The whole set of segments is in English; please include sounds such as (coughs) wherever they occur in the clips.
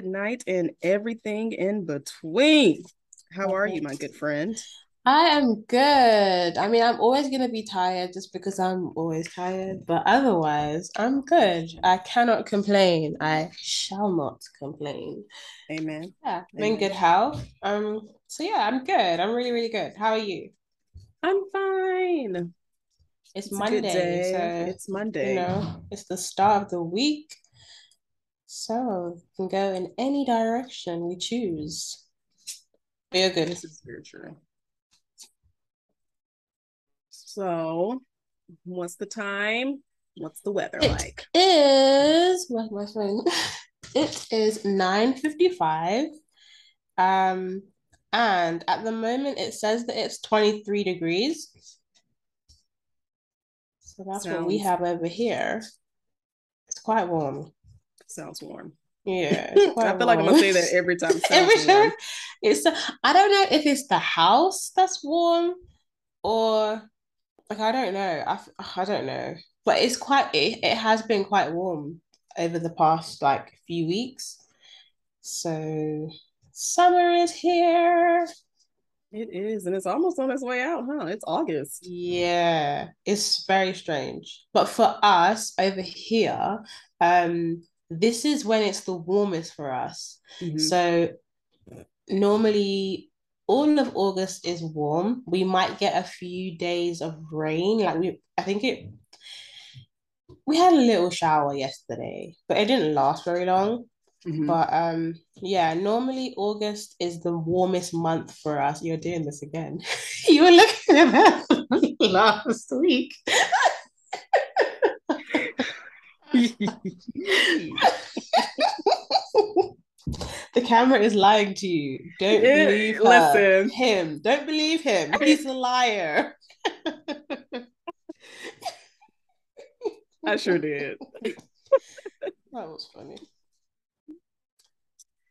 good night, and everything in between. How are you, my good friend? I am good. I mean, I'm always going to be tired just because I'm always tired, but otherwise, I'm good. I cannot complain. I shall not complain. Amen. Yeah, I'm in good health. Um, so yeah, I'm good. I'm really, really good. How are you? I'm fine. It's, It's Monday, so It's you Monday. know, it's the start of the week. So we can go in any direction we choose. But you're good. This is very true. So, what's the time? What's the weather It like? is where's my phone? (laughs) It is 9:55. Um, and at the moment it says that it's 23 degrees. So that's what we have over here. It's quite warm. Sounds warm. Yeah, (laughs) I feel like I'm gonna say that every time. (laughs) Every time it's I don't know if it's the house that's warm or like I don't know. I I don't know. But it's quite it, it has been quite warm over the past like few weeks. So summer is here. It is, and it's almost on its way out, huh? It's August. Yeah, it's very strange. But for us over here, um, this is when it's the warmest for us. Mhm. So normally all of August is warm. We might get a few days of rain. Like we I think it we had a little shower yesterday, but it didn't last very long. Mhm. But um, yeah, normally August is the warmest month for us. You're doing this again. (laughs) You were looking at that (laughs) last week. (laughs) (laughs) The camera is lying to you. Don't Yeah, believe her. listen. him. Don't believe him. He's a liar. I sure did. That was funny.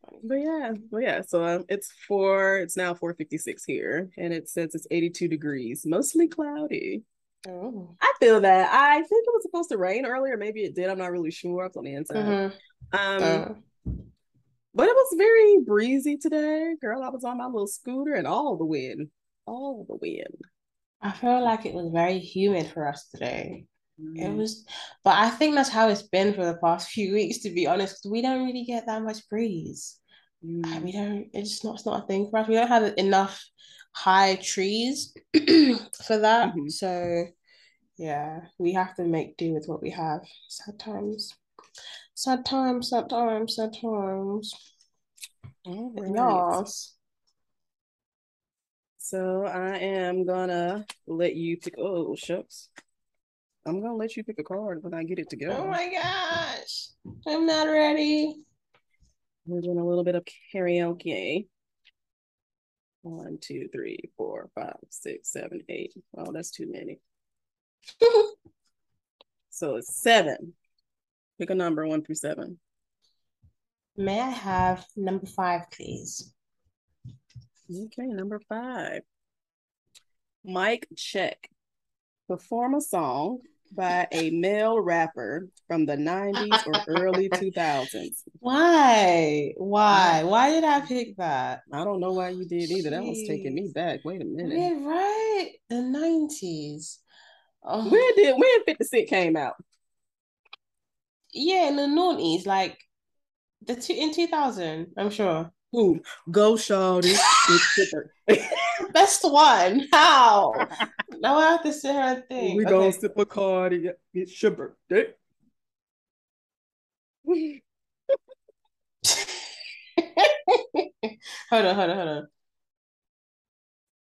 Funny. But yeah, but yeah. So um, it's four. It's now four fifty six here, and it says it's eighty two degrees, mostly cloudy. Oh. I feel that. I think it was supposed to rain earlier. Maybe it did. I'm not really sure. I was on the inside. Mhm. Um, Uh, but it was very breezy today, girl. I was on my little scooter, and all the wind, all the wind. I feel like it was very humid for us today. It Mm, was, but I think that's how it's been for the past (laughs) few weeks, to be honest, we don't really get that much breeze. Mm. We don't, it's not, it's not a thing for us. We don't have enough high trees (clears throat) for that. Mhm. So, yeah, we have to make do with what we have. Sad times. Sad times, sad times, sad times. All right. Yes. So I am gonna let you pick. Oh shucks. I'm gonna let you pick a card when I get it together. Oh my gosh. I'm not ready. We're doing a little bit of karaoke. One, two, three, four, five, six, seven, eight. Oh, that's too many. (laughs) So it's seven. Pick a number one through seven. May I have number five, please? Okay, number five. Mike Check. Perform a song by a male rapper from the 90s or early (laughs) 2000s. Why? Why? Why did I pick that? I don't know why you did either. That was taking me back. Wait a minute. Right. The 90s. Oh, When did when 50 Cent came out? yeah, in the noughties, like the two in 2000, I'm sure. Who? Go Shawty. (laughs) Best one. How? (laughs) Now I have to sit here and think. we gonna Okay. sip a card. It's your birthday. Hold on, hold on, hold on.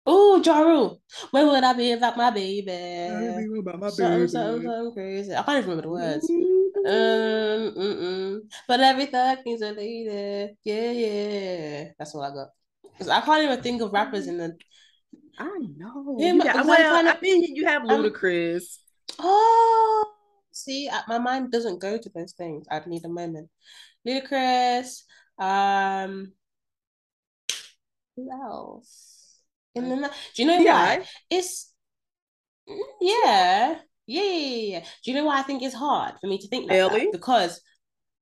Oh, Ja Rule. Where would I be without my baby? About my Something, baby. something, something crazy. I can't even remember the words. Um, mm-mm. But every thug needs a lady. Yeah, yeah. That's all I got. Because I can't even think of rappers in the. I know. Yeah, got- well, kinda- I mean, you have Ludacris. Oh, see, my mind doesn't go to those things. I'd need a moment. Ludacris. Um, who else? In the, ni- do you know T.I. why? It's mm, yeah. Yeah, yeah, yeah, yeah. Do you know why I think it's hard for me to think like Ellie? that? Because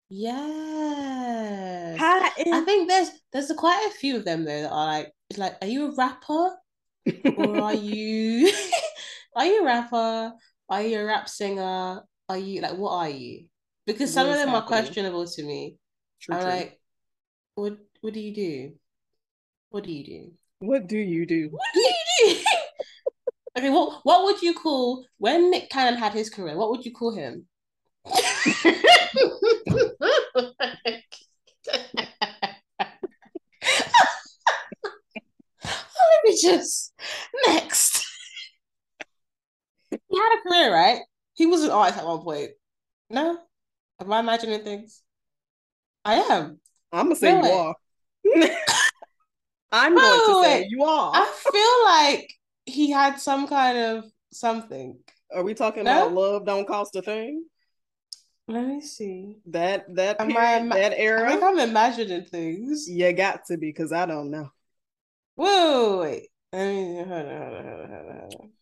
yes, Hi, I think there's there's quite a few of them though that are like it's like, are you a rapper or are (laughs) you (laughs) are you a rapper? Are you a rap singer? Are you like what are you? Because some What of them are questionable to me. True, I'm true. like, what what do you do? What do you do? what do you do? What do you do? (laughs) okay, what what would you call when Nick Cannon had his career? What would you call him? Let just next. He had a career, right? He was an artist at one point. No? Am I imagining things? I am. I'm gonna say No you way. are. (laughs) I'm going to No say way. you are. I feel like he had some kind of something. Are we talking No? about love don't cost a thing? Let me see. That that Am I period, ima- that I era? think I'm imagining things. You got to be because I don't know. Whoa, wait. Let me hold on, hold on, hold on, hold on, hold on.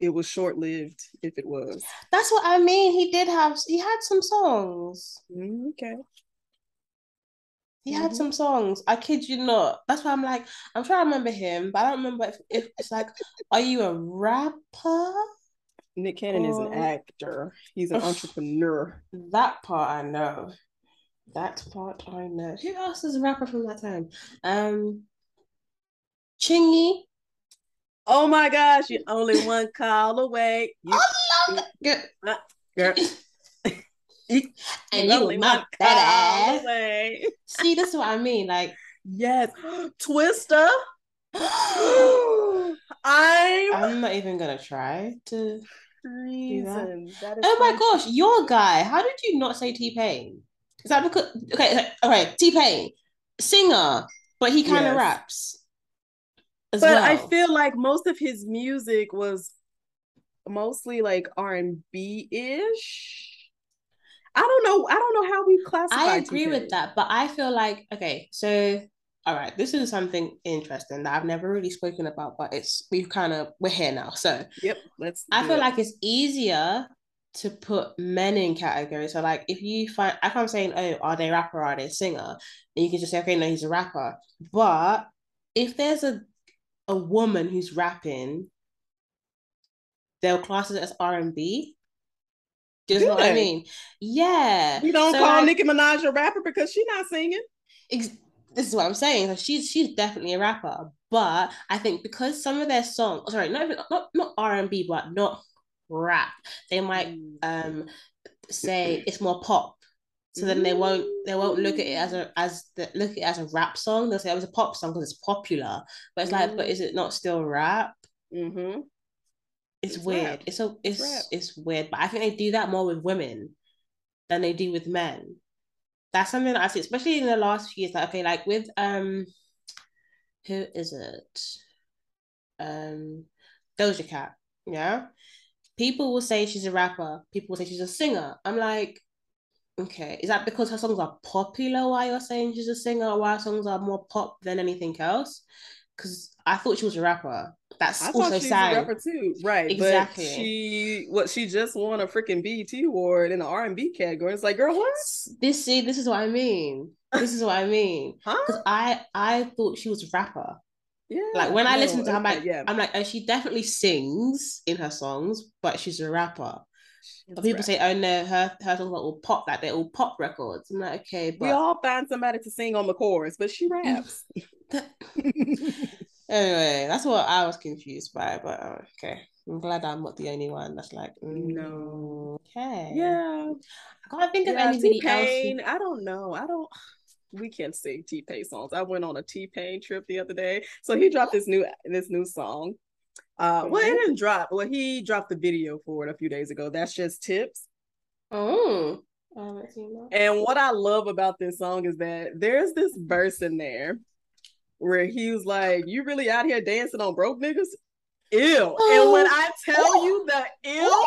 It was short lived if it was. That's what I mean. He did have he had some songs. Mm, Okay. He had Mhm. some songs. I kid you not. That's why I'm like, I'm trying to remember him, but I don't remember if, if it's like, are you a rapper? Nick Cannon is an actor. He's an (laughs) entrepreneur. That part I know. That part I know. Who else is a rapper from that time? Um, Chingy. Oh my gosh, you're only one call away. You, oh, Yeah. girl, uh, (laughs) And you're you only my one ass. away. See, this is what I mean. Like, Yes. Twista. (gasps) I'm I'm not even gonna try to. treason. That is Oh my gosh, your guy. How did you not say T Pain? Is that because okay, okay, T Pain, singer, but he kind of Yes. raps but well. I feel like most of his music was mostly like R and B ish. I don't know. I don't know how we classify. I agree with that, but I feel like okay, so all right, this is something interesting that I've never really spoken about, but it's we've kind of we're here now. So Yep. Let's. I feel it. like it's easier to put men in categories. So like if you find if I'm saying, oh, are they rapper, are they singer? And you can just say, okay, no, he's a rapper. But if there's a a woman who's rapping, they'll class it as R and B. Do you know what I mean? Yeah. we don't So, call like, Nicki Minaj a rapper because she's not singing. ex- this is what I'm saying. So she's she's definitely a rapper, but I think because some of their songs, sorry, not even not not R and B, but not rap, they might um say it's more pop. So then they won't they won't look at it as a as the look at it as a rap song. They'll say it was a pop song because it's popular. But it's like, but is it not still rap? Mm-hmm. It's, It's weird. rap. It's so it's rap. it's weird. But I think they do that more with women than they do with men. That's something that I see, especially in the last few years. Like, okay, like with um who is it? Um Doja Cat, yeah. People will say she's a rapper, people will say she's a singer. I'm like, okay, is that because her songs are popular why you're saying she's a singer why her songs are more pop than anything else? Because I thought she was a rapper. That's I also thought she was a rapper too, right? Exactly. But she, what she just won a freaking BET award in the R and B category. It's like, girl, what? This see, this is what I mean. This is what I mean. (laughs) Huh? Because I I thought she was a rapper. Yeah. Like when I no, listen to her, I'm like, yeah. I'm like, oh, she definitely sings in her songs, but she's a rapper. But people say, oh no, her her songs are all pop, like they're all pop records. I'm like, okay, but we all find somebody to sing on the chorus, but she raps. (laughs) (laughs) anyway, that's what I was confused by. But uh, okay, I'm glad I'm not the only one that's like, No. mm, okay, yeah. I can't think of Yeah, anybody T else. Pain. I don't know. I don't. (sighs) We can't sing T Pain songs. I went on a T Pain trip the other day, so he dropped this new this new song. Uh, well, it Mhm. didn't drop. Well, he dropped the video for it a few days ago. That's just tips. Oh, I haven't seen that. And what I love about this song is that there's this verse in there where he was like, "You really out here dancing on broke niggas? Ew!" and when I tell you the ew,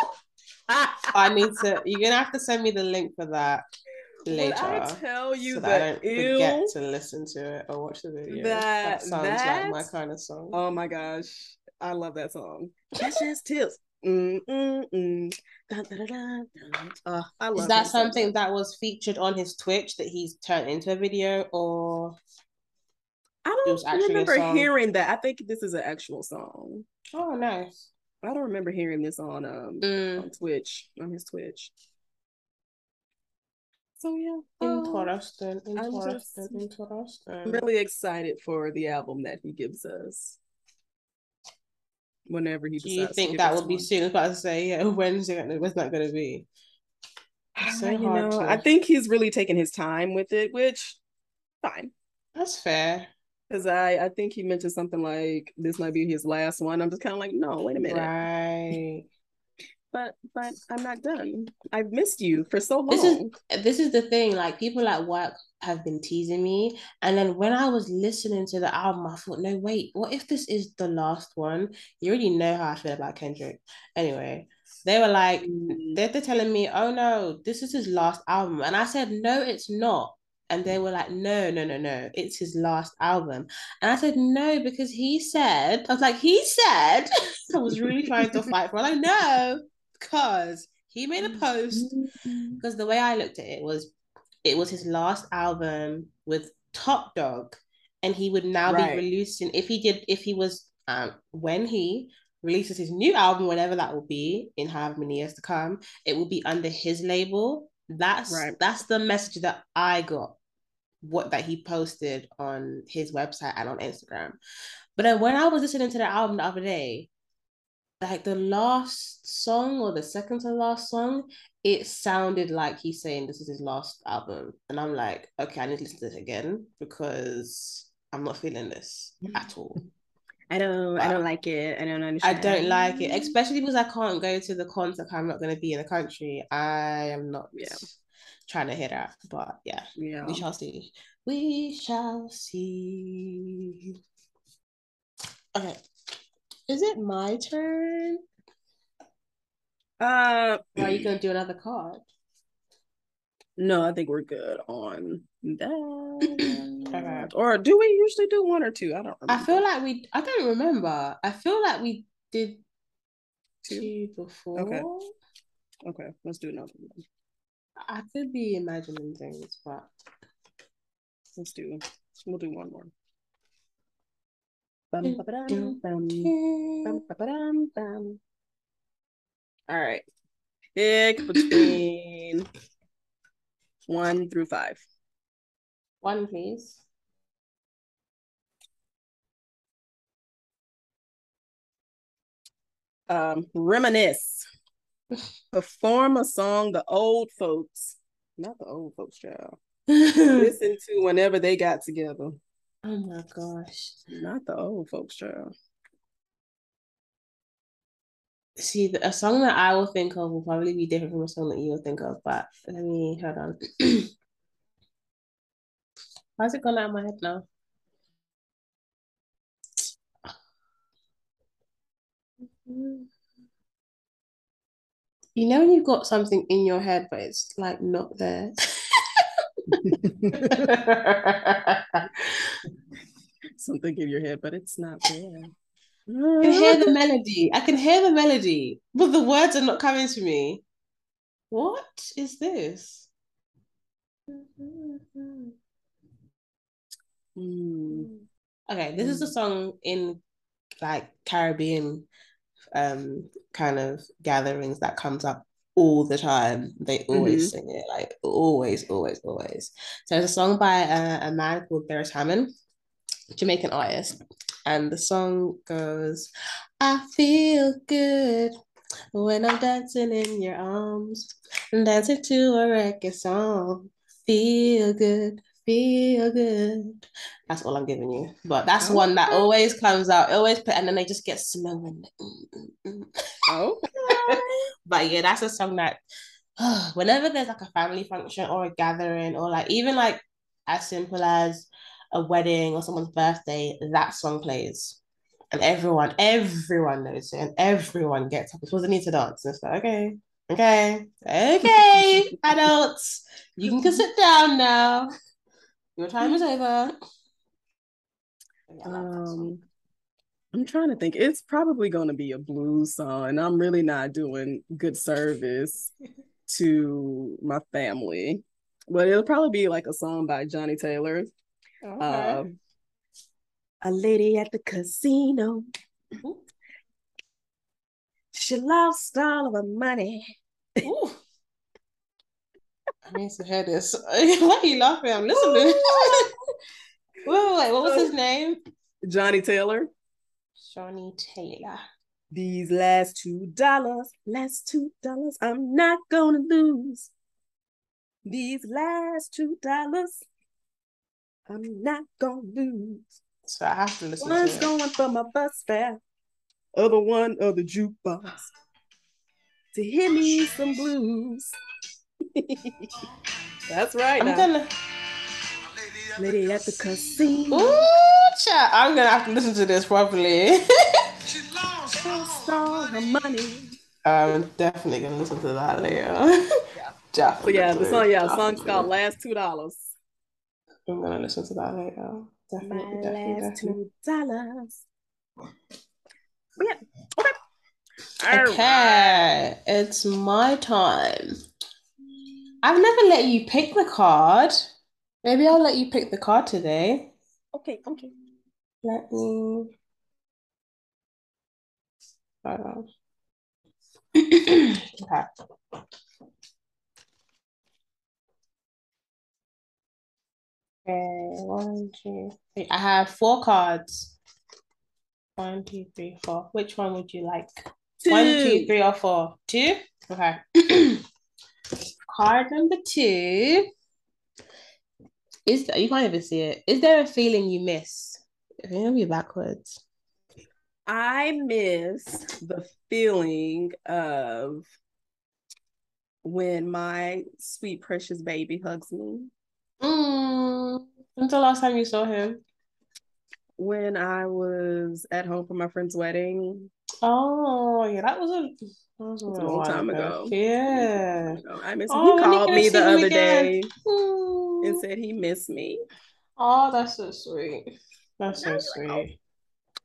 I need to. You're gonna have to send me the link for that (laughs) when later. I tell you so that I the don't forget to listen to it or watch the video. That- sounds like my kind of song. oh my gosh, I love that song. That's just tips. Mm, mm, mm. Dun, dun, dun, dun, dun. Uh, I love Is that something that was featured on his Twitch that he's turned into a video or I don't remember hearing that. I think this is an actual song. oh nice. I don't remember hearing this on um Mm, on Twitch on his Twitch. So yeah, um, interesting, I'm interesting, just- interesting. I'm really excited for the album that he gives us. Whenever he Do you think that will be soon? I was about to say, yeah, (laughs) when's it gonna, when's that gonna be? It's so you hard know, to- I think he's really taking his time with it, which fine. That's fair. Because I, I think he mentioned something like this might be his last one. I'm just kind of like, no, wait a minute. Right. But but I'm not done. I've missed you for so long. This is this is the thing. Like people at work have been teasing me, and then when I was listening to the album, I thought, no, wait, what if this is the last one? You already know how I feel about Kendrick. Anyway, they were like, Mm. they're, they're telling me, oh no, this is his last album, and I said, no, it's not. And they were like, no, no, no, no, it's his last album. And I said, no, because he said, I was like, he said, (laughs) I was really trying to fight for it. Like, no, because he made a post Mm. because the way I looked at it was it was his last album with Top Dawg, and he would now Right. be releasing if he did if he was um when he releases his new album, whenever that will be in however many years to come, it will be under his label. That's Right. that's the message that I got. What that he posted on his website and on Instagram. But then when I was listening to the album the other day, like the last song or the second to last song, it sounded like he's saying this is his last album. And I'm like, okay, I need to listen to this again because I'm not feeling this at all. (laughs) I don't I don't like it. I don't understand. I don't like it, especially because I can't go to the concert. I'm not going to be in the country. I am not Yeah. trying to hear that. But yeah, Yeah. we shall see. We shall see. Okay. Is it my turn? Uh are you going to do another card? no, I think we're good on that. (clears throat) Or do we usually do one or two? I don't remember. I feel like we, I don't remember. I feel like we did Two? two before. Okay. Okay, let's do another one. I could be imagining things, but Let's do we'll do one more. Bum, ba-ba-dum, bum, bum, bum. All right. Pick between one through five. one, please. Um, reminisce. Perform a song the old folks, not the old folks, child. (laughs) Listen to whenever they got together. Oh my gosh. Not the old folks, child. See, the, a song that I will think of will probably be different from a song that you will think of, but let me hold on. (clears throat) How's it gone out of my head now? You know when you've got something in your head, but it's like not there. (laughs) (laughs) Something in your head, but it's not there. I can hear the melody. I can hear the melody, but the words are not coming to me. What is this? Hmm. Okay, this is a song in like Caribbean um kind of gatherings that comes up all the time. They always mm-hmm. sing it, like always, always, always. So it's a song by a, a man called Beres Hammond, Jamaican artist, and the song goes, "I feel good when I'm dancing in your arms, and dancing to a reggae song. Feel good." Feel good. That's all I'm giving you. But that's one that always comes out, always put, and then they just get slow and mm, mm, mm. Okay. (laughs) But yeah, that's a song that (sighs) whenever there's like a family function or a gathering or like even like as simple as a wedding or someone's birthday, that song plays. And everyone, everyone knows it, and everyone gets up. It's supposed to need to dance. And it's like, okay, okay, okay, adults, you can sit down now. Your time is over. Yeah, I love that song. Um, I'm trying to think. It's probably going to be a blues song, and I'm really not doing good service (laughs) to my family. But it'll probably be like a song by Johnnie Taylor. Okay. Uh, a lady at the casino. She lost all of her money. Ooh. I to hear this. Why are you laughing? I'm listening. wait, wait, wait, what was his uh, name? Johnnie Taylor. Johnnie Taylor. These last two dollars, last two dollars, I'm not gonna lose. These last two dollars, I'm not gonna lose. So I have to listen One's to going for my bus fare, other one of the jukebox to hear me some blues. (laughs) That's right. I'm now. gonna lady at the casino. Ooh, chat. I'm gonna have to listen to this properly. she lost all her money. I'm definitely gonna listen to that later. yeah. (laughs) Definitely. But yeah, the song, yeah, the song's called Last Two Dollars. I'm gonna listen to that later. Definitely, My definitely, last definitely. two dollars. Yeah. Okay. okay, right. it's my time. I've never let you pick the card. Maybe I'll let you pick the card today. Okay, okay. Let me. On. (clears throat) okay. Okay, one, two, three. I have four cards. One, two, three, four. Which one would you like? Two. One, two, three, or four? Two? Okay. (clears throat) Card number two. Is there, you can't even see it. Is there a feeling you miss? It's gonna be backwards. I miss the feeling of when my sweet precious baby hugs me. Mm. When's the last time you saw him? When I was at home for my friend's wedding. Oh, yeah, that was a, was a, a long time ago. ago. Yeah. I miss him. Oh, he called me the other day mm. and said he missed me. Oh, that's so sweet. That's so sweet.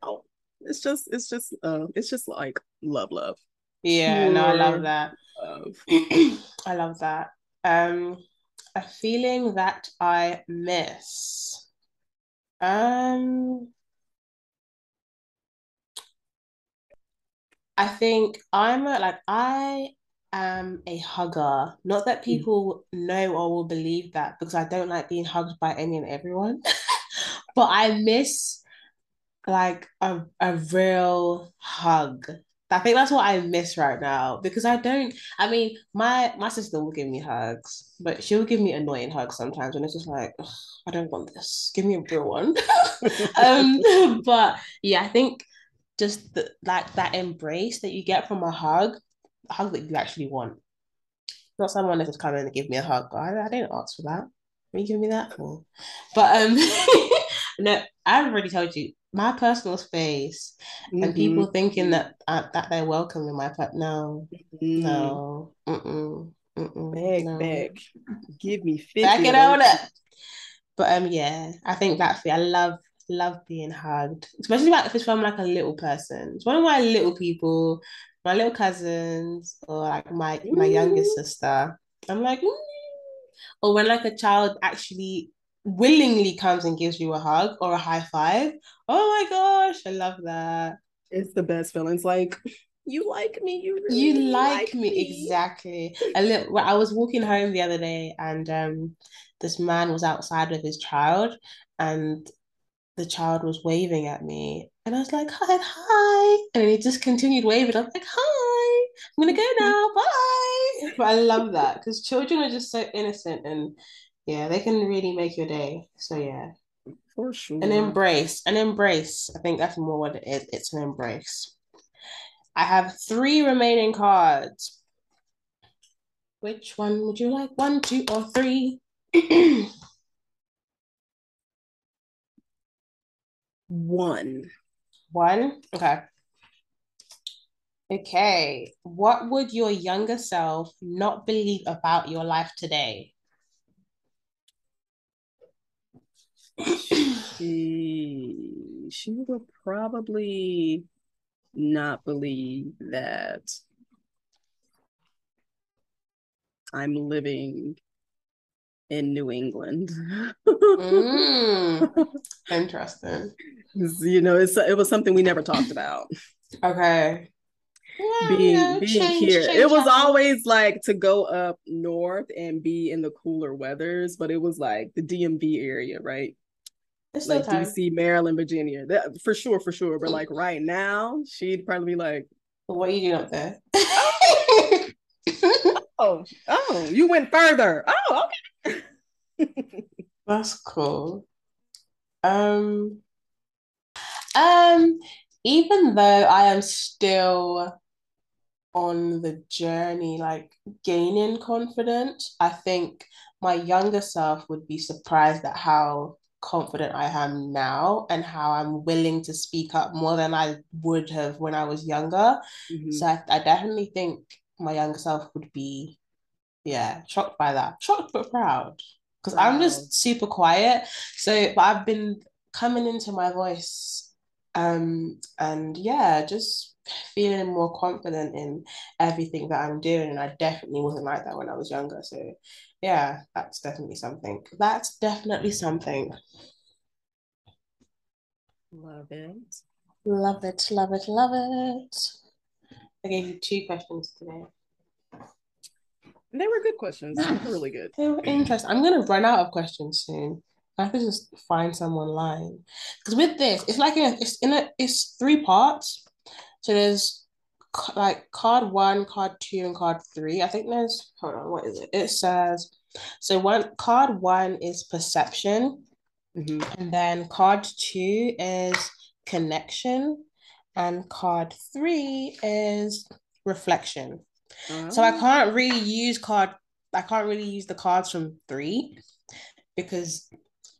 oh, it's just, it's just, uh, it's just like love, love. Yeah, Pure no, I love that. Love. (clears throat) I love that. Um, a feeling that I miss. Um, I think I'm a, like I am a hugger. Not that mm. people mm. know or will believe that because I don't like being hugged by any and everyone. (laughs) but I miss like a, a real hug. I think that's what I miss right now because I don't. I mean, my my sister will give me hugs, but she'll give me annoying hugs sometimes, and it's just like I don't want this. Give me a real one. (laughs) um, (laughs) but yeah, I think just the, like that embrace that you get from a hug, a hug that you actually want, not someone that's just come in and give me a hug. I, I didn't ask for that. What are you giving me that for? But um, (laughs) no, I've already told you my personal space mm-hmm. and people thinking that uh, that they're welcome in my pet. No, mm-hmm. no, mm-mm, mm-mm, beg, no. beg, give me 50 back it on up. But um, yeah, I think that I love love being hugged, especially like if it's from like a little person. It's one of my little people, my little cousins, or like my my youngest sister. I'm like, mm. or when like a child actually willingly comes and gives you a hug or a high five. Oh my gosh, I love that. It's the best feelings. Like you like me, you really you like, like me. me. exactly. (laughs) A little. I was walking home the other day, and um, this man was outside with his child, and the child was waving at me, and I was like, "Hi, hi," and he just continued waving. I was like, "Hi, I'm gonna go mm-hmm. now, bye." (laughs) But I love that because children are just so innocent and yeah, they can really make your day. So yeah. For sure. An embrace. An embrace. I think that's more what it is. It's an embrace. I have three remaining cards. Which one would you like? One, two, or three? (clears throat) one. One? Okay. Okay. What would your younger self not believe about your life today? she would probably not believe that I'm living in New England. mm, (laughs) interesting. You know, it's it was something we never talked about. Okay. Well, being yeah, being change, here, change it was always like to go up north and be in the cooler weathers, but it was like the DMV area, right? It's like DC, Maryland, Virginia, that, for sure, for sure. But like right now, she'd probably be like, "What are you doing up there?" oh, oh, you went further. Oh, okay. (laughs) That's cool. Um, um, even though I am still on the journey, like gaining confidence, I think my younger self would be surprised at how confident I am now and how I'm willing to speak up more than I would have when I was younger. Mm-hmm. So I, I definitely think my younger self would be, yeah, shocked by that. Shocked but proud. Because wow. I'm just super quiet. So, but I've been coming into my voice. Um, and yeah, just feeling more confident in everything that I'm doing. And I definitely wasn't like that when I was younger. So yeah, that's definitely something. That's definitely something. Love it. Love it, love it, love it. I gave you two questions today. They were good questions. They were really good. They were interesting. I'm gonna run out of questions soon. I have to just find someone lying. Because with this, it's like in a, it's in a it's three parts. So there's like card one, card two, and card three. I think there's hold on, what is it? It says so one card one is perception, mm-hmm. and then card two is connection, and card three is reflection. Oh. So I oh. can't really use card. I can't really use the cards from three because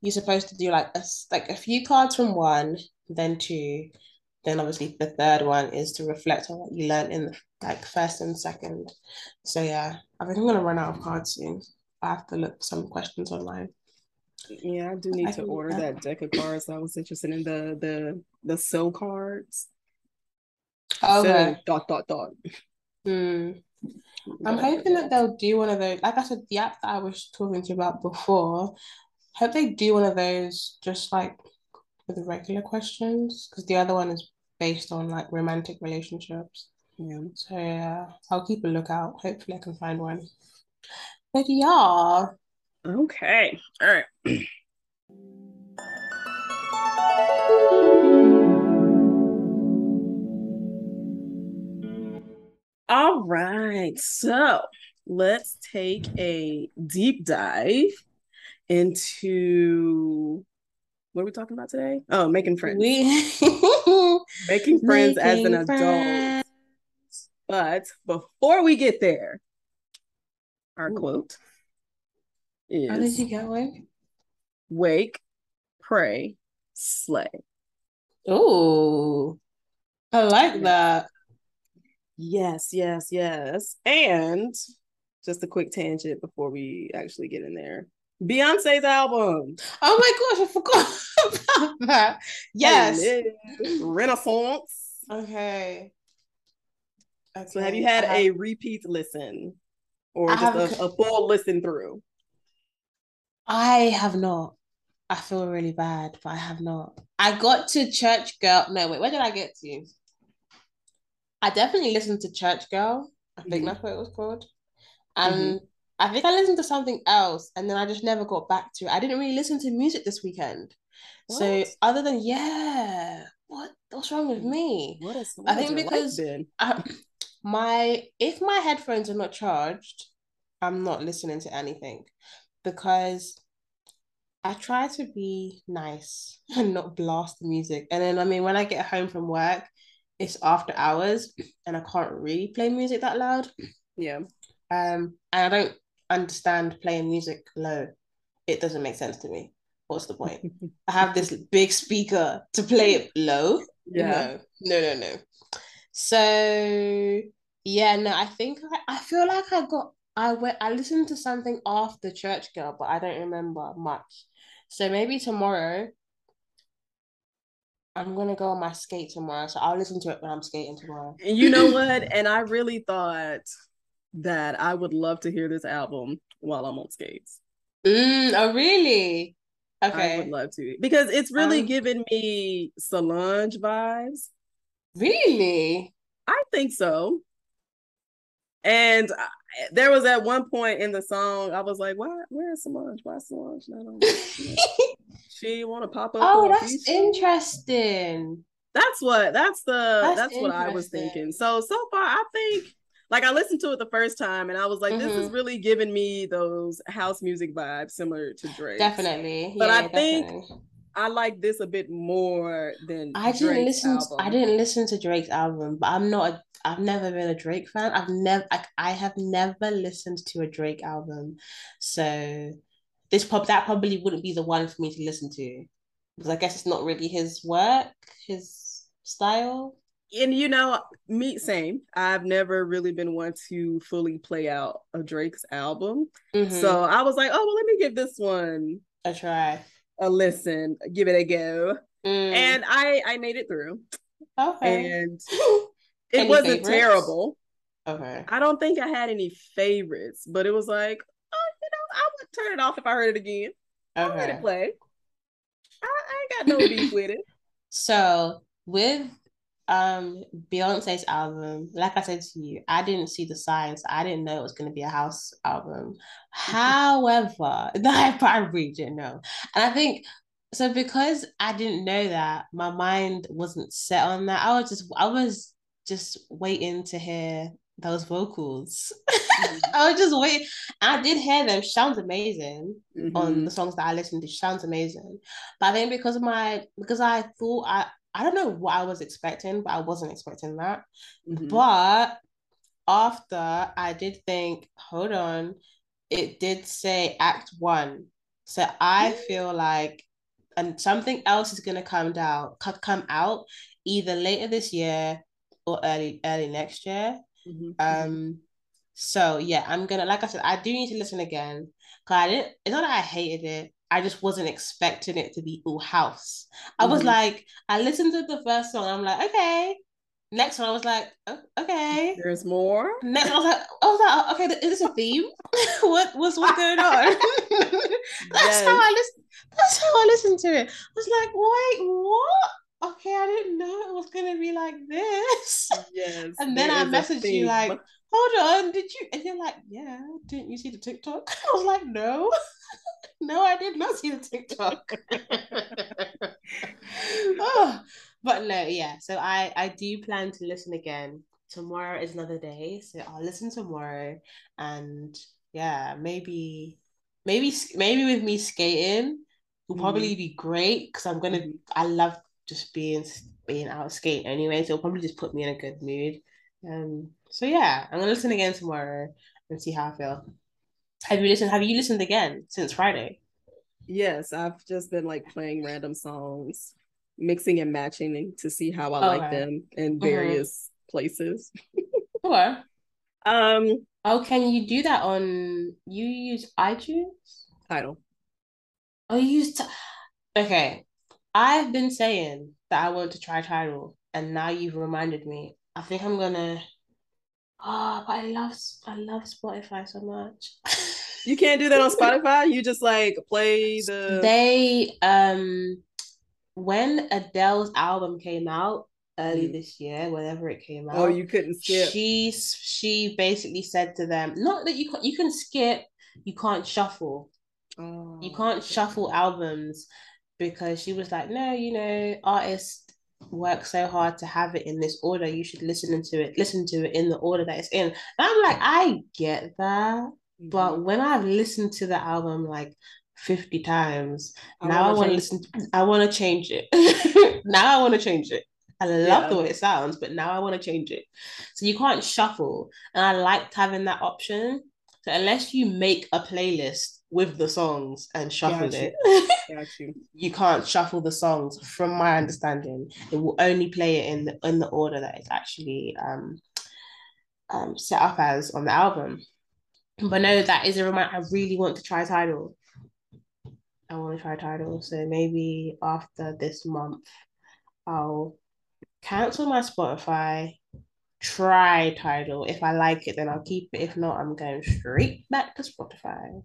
you're supposed to do like a, like a few cards from one, then two, then obviously the third one is to reflect on what you learned in like first and second. So yeah, I think I'm gonna run out of cards soon. I have to look some questions online. Yeah, I do need I to order that. that deck of cards. I was interested in the the the so cards. Oh, okay. So, dot dot dot. Hmm. I'm hoping that they'll do one of those. Like I said, the app that I was talking to you about before. Hope they do one of those just like with the regular questions because the other one is based on like romantic relationships. Yeah. So yeah, I'll keep a lookout. Hopefully, I can find one. But yeah. Okay. All right. (clears throat) All right. So let's take a deep dive into what are we talking about today? Oh, making friends. We (laughs) making friends making as an adult. But before we get there, our Ooh. quote is How did you get one? Wake, pray, slay. Oh, I like that. Yes, yes, yes. And just a quick tangent before we actually get in there. Beyonce's album. Oh my gosh, I forgot about that. Yes. Renaissance. Okay. okay. So have you had have... a repeat listen or I just a, a full listen through? I have not. I feel really bad, but I have not. I got to Church Girl. No, wait, where did I get to? I definitely listened to Church Girl. I think mm-hmm. that's what it was called. And mm-hmm. I think I listened to something else and then I just never got back to it. I didn't really listen to music this weekend. What? So other than yeah, what what's wrong with me? What is what I think because I, my if my headphones are not charged, I'm not listening to anything because I try to be nice (laughs) and not blast the music. And then I mean when I get home from work, it's after hours and I can't really play music that loud. Yeah. Um and I don't understand playing music low. It doesn't make sense to me. What's the point? (laughs) I have this big speaker to play it low. Yeah. No, no, no, no. So yeah, no, I think I, I feel like I got I went I listened to something after Church Girl, but I don't remember much. So maybe tomorrow I'm gonna go on my skate tomorrow, so I'll listen to it when I'm skating tomorrow. And you know what? (laughs) and I really thought that I would love to hear this album while I'm on skates. Mm, oh, really? Okay. I would love to because it's really um, giving me Solange vibes. Really? I think so. And there was at one point in the song, I was like, "Why? Where's Solange? Why Solange not on?" (laughs) she want to pop up. Oh, that's interesting. That's what. That's the. That's, that's what I was thinking. So so far, I think like I listened to it the first time and I was like, mm-hmm. this is mm-hmm. really giving me those house music vibes similar to Drake. Definitely. But yeah, I think definitely. I like this a bit more than I didn't Drake's listen album. I didn't listen to Drake's album, but I'm not a I've never been a Drake fan. I've never I, I have never listened to a Drake album. So this pop that probably wouldn't be the one for me to listen to. Because I guess it's not really his work, his style and you know, me same. I've never really been one to fully play out a Drake's album. Mm-hmm. So I was like, oh well, let me give this one a try, a listen, give it a go. Mm. And I I made it through. Okay. And (laughs) it wasn't favorites? terrible. Okay. I don't think I had any favorites, but it was like, oh, you know, I would turn it off if I heard it again. Okay. I'll let it play. I, I ain't got no beef with it. (laughs) So with um Beyonce's album, like I said to you, I didn't see the signs. I didn't know it was going to be a house album. However, (laughs) I probably didn't know. And I think so because I didn't know that, my mind wasn't set on that. I was just I was just waiting to hear those vocals. Mm-hmm. (laughs) I was just waiting. I did hear them. Sounds amazing mm-hmm. on the songs that I listened to. Sounds amazing. But I think because of my because I thought I I don't know what I was expecting, but I wasn't expecting that. Mm-hmm. But after I did think, hold on, it did say act one. So I feel like and something else is gonna come down come out either later this year or early early next year. Mm-hmm. Um so yeah, I'm gonna like I said, I do need to listen again. Cause I didn't it's not that I hated it. I just wasn't expecting it to be all house. I mm-hmm. was like, I listened to the first song. I'm like, okay. Next one, I was like, oh, okay. There's more. Next, I was like, I was like, okay, is this a theme? (laughs) what what's what's going on? (laughs) that's yes. how I listen. That's how I listened to it. I was like, wait, what? Okay, I didn't know it was gonna be like this. (laughs) Yes. and then I messaged you like, hold on, did you? And you're like, yeah, didn't you see the TikTok? (laughs) I was like, no. (laughs) no, I did not see the TikTok. oh, but no, yeah. So I I do plan to listen again. Tomorrow is another day, so I'll listen tomorrow, and yeah, maybe maybe maybe with me skating will mm. probably be great because I'm gonna. Mm. I love just being being out skate anyway, so it'll probably just put me in a good mood. Um. So yeah, I'm gonna listen again tomorrow and see how I feel. Have you listened? Have you listened again since Friday? Yes, I've just been like playing random songs, mixing and matching to see how I like them in mm-hmm. various mm-hmm. places. (laughs) Sure. Um. Oh, can you do that on? You use iTunes. Tidal. Oh, you use. T- okay, I've been saying that I want to try Tidal, and now you've reminded me. I think I'm gonna Oh, but I love I love Spotify so much. you can't do that on (laughs) Spotify. You just like play the. They um, when Adele's album came out early mm. this year, whenever it came oh, out. Oh, you couldn't skip. She she basically said to them, not that you can you can skip, you can't shuffle. Oh. You can't shuffle albums because she was like, no, you know, artists work so hard to have it in this order. You should listen to it, listen to it in the order that it's in. And I'm like, I get that. Mm-hmm. But when I've listened to the album like 50 times, I now I want to listen, to, I want to change it. (laughs) now I want to change it. I love yeah. the way it sounds, but now I want to change it. So you can't shuffle. And I liked having that option. So unless you make a playlist with the songs and shuffle it. you. (laughs) you can't shuffle the songs, from my understanding. It will only play it in the in the order that it's actually um, um set up as on the album. But no, that is a reminder. I really want to try Tidal. I want to try Tidal. So maybe after this month, I'll cancel my Spotify, try Tidal. If I like it, then I'll keep it. If not, I'm going straight back to Spotify.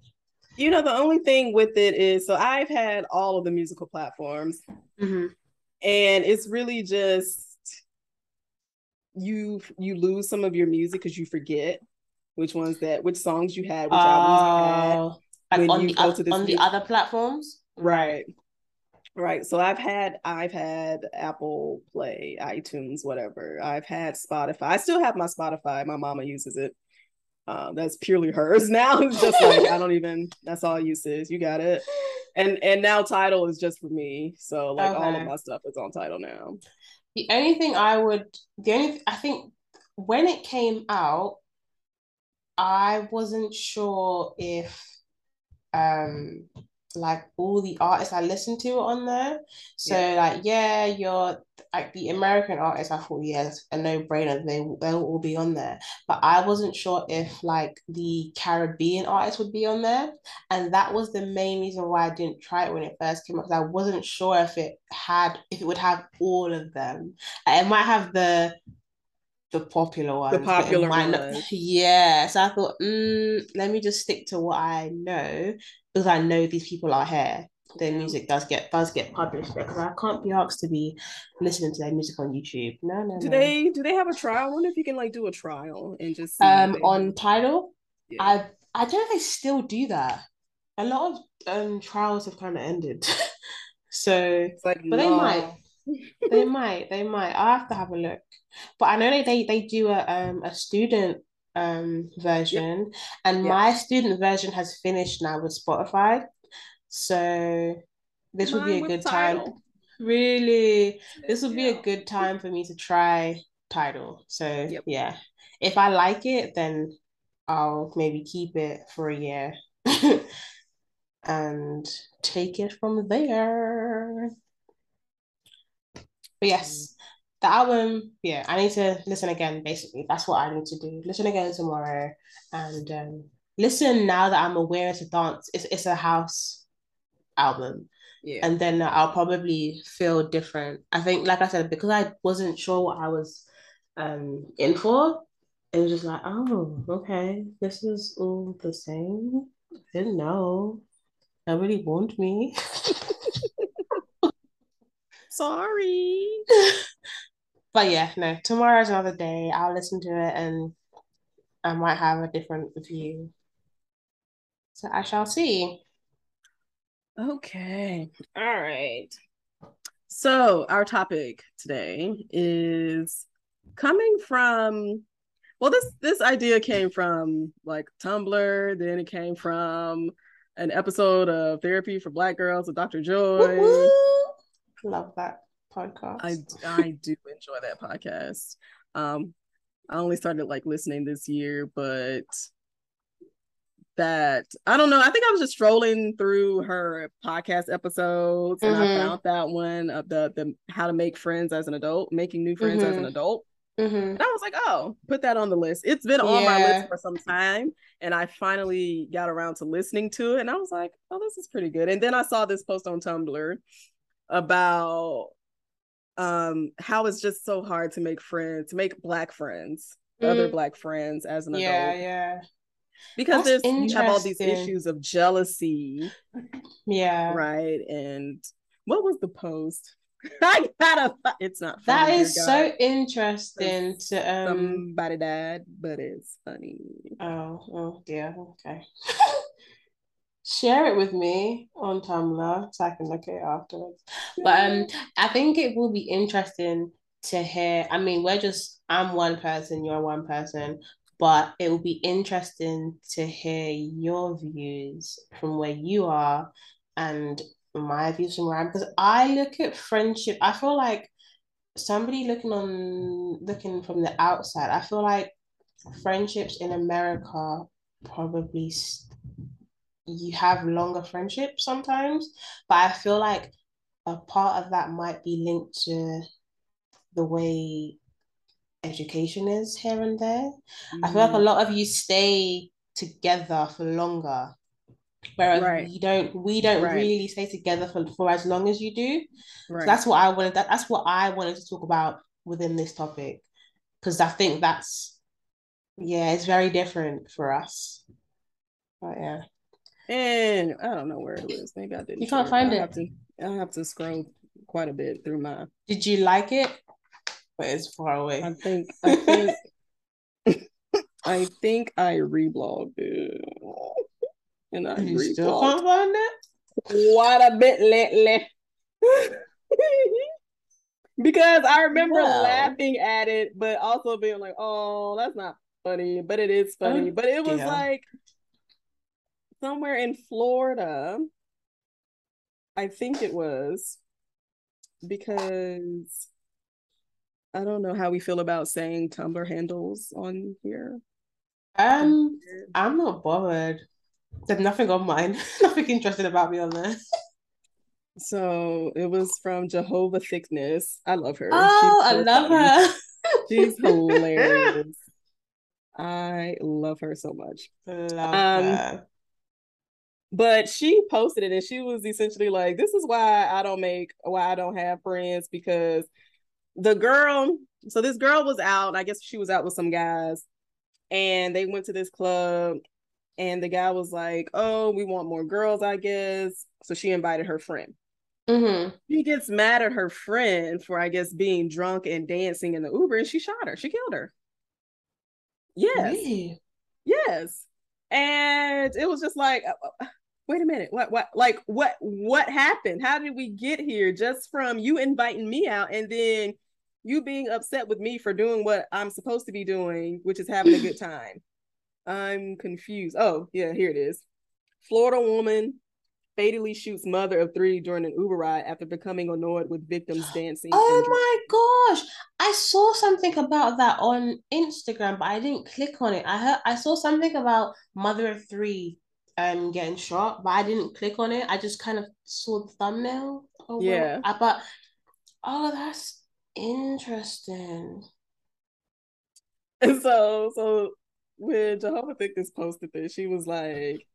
You know, the only thing with it is so I've had all of the musical platforms, mm-hmm. and it's really just you you lose some of your music because you forget which ones that which songs you had, which uh, albums you had. Oh, on the, on the other platforms, right? Right. So I've had I've had Apple Play, iTunes, whatever. I've had Spotify. I still have my Spotify. My mama uses it. Um, that's purely hers (laughs) now. It's just like I don't even. That's all use is. You got it. And and now Tidal is just for me. So like okay. all of my stuff is on Tidal now. The only thing I would, the only I think when it came out, I wasn't sure if um like all the artists I listened to on there. So yeah. like yeah, you're like the American artists. I thought yes, a no brainer. They they'll all be on there. But I wasn't sure if like the Caribbean artists would be on there, and that was the main reason why I didn't try it when it first came up. Because I wasn't sure if it had if it would have all of them. It might have the the popular ones. The popular ones. Not, (laughs) yeah. So I thought, mm, let me just stick to what I know because I know these people are here. Their music does get does get published because I can't be asked to be listening to their music on YouTube. No, no. Do no. they do they have a trial? I wonder if you can like do a trial and just um on Tidal. Yeah. I I don't know if they still do that. A lot of um trials have kind of ended. (laughs) so like but no. they (laughs) might they might, they might. I have to have a look. But I know they they, they do a um a student um version, yep. and yep. my student version has finished now with Spotify. So this would be a good time. Really, this would be a good time for me to try Tidal. So yep. yeah, if I like it, then I'll maybe keep it for a year (laughs) and take it from there. But yes, the album, yeah, I need to listen again, basically. That's what I need to do. Listen again tomorrow and um, listen now that I'm aware it's a dance. It's, it's a house album. Yeah. And then I'll probably feel different. I think, like I said, because I wasn't sure what I was um in for, it was just like, oh, okay, this is all the same. I didn't know. Nobody warned me. (laughs) Sorry. (laughs) but yeah, no, tomorrow's another day. I'll listen to it and I might have a different view. So I shall see. Okay. All right. So our topic today is coming from well this this idea came from like Tumblr, then it came from an episode of Therapy for Black Girls with Dr. Joy. Woo-hoo! Love that podcast. I I do enjoy that podcast. Um, I only started like listening this year, but that I don't know. I think I was just strolling through her podcast episodes and mm-hmm. I found that one of the the how to make friends as an adult, making new friends mm-hmm. as an mm-hmm. adult. Mm-hmm. And I was like, oh, put that on the list. It's been on my list for some time. And I finally got around to listening to it. And I was like, oh, this is pretty good. And then I saw this post on Tumblr about um how it's just so hard to make friends, to make black friends, mm. other black friends as an yeah, adult. Yeah, yeah. Because That's there's you have all these issues of jealousy. Yeah. Right. And what was the post? (laughs) I gotta it's not Funny, that is so interesting to um somebody died, but it's funny. Oh, oh yeah, okay. (laughs) share it with me on Tumblr so I can look at it afterwards. But um, I think it will be interesting to hear. I mean, we're just I'm one person, you're one person, but it will be interesting to hear your views from where you are and my views from where I'm because I look at friendship. I feel like somebody looking on looking from the outside. I feel like friendships in America probably you have longer friendships sometimes, but I feel like a part of that might be linked to the way education is here and there. Mm. I feel like a mm. lot of you stay together for longer Whereas Right. we don't we don't Right. really stay together for, for as long as you do. So that's what I wanted that that's what I wanted to talk about within this topic. Because I think that's yeah, it's very different for us. But yeah. And I don't know where it is. Maybe I didn't. You can't share find I'll it. Have to, I'll have to scroll quite a bit through my. Did you like it? But it's far away. I think. I think. (laughs) I think I reblogged it, and I you still reblogged can't find it? quite a bit lately. because I remember Wow. laughing at it, but also being like, "Oh, that's not funny," but it is funny. Oh, but it was dear. like somewhere in Florida. I think it was because I don't know how we feel about saying Tumblr handles on here. Um, I'm not bothered. There's nothing on mine. (laughs) nothing interesting about me on there. So it was from Jehovah Thickness. I love her. Oh, She's I love funny. her. She's (laughs) hilarious. I love her so much. Love Um, her. But she posted it and she was essentially like, This is why I don't make why I don't have friends because the girl, so this girl was out, I guess she was out with some guys, and they went to this club, and the guy was like, Oh, we want more girls, I guess. So she invited her friend. hmm She gets mad at her friend for, I guess, being drunk and dancing in the Uber, and she shot her. She killed her. Yes. Really? Yes. And it was just like, uh, uh, wait a minute, what, what, like, what, what happened? How did we get here? Just from you inviting me out and then you being upset with me for doing what I'm supposed to be doing, which is having a good (sighs) time. I'm confused. Oh, yeah, here it is. Florida woman fatally shoots mother of three during an Uber ride after becoming annoyed with victims (gasps) dancing. Oh my gosh. I saw something about that on Instagram, but I didn't click on it. I heard I saw something about mother of three um getting shot, but I didn't click on it. I just kind of saw the thumbnail. Oh, Yeah. I but oh, that's interesting. And so, so when Jehovah Thickness posted this, she was like,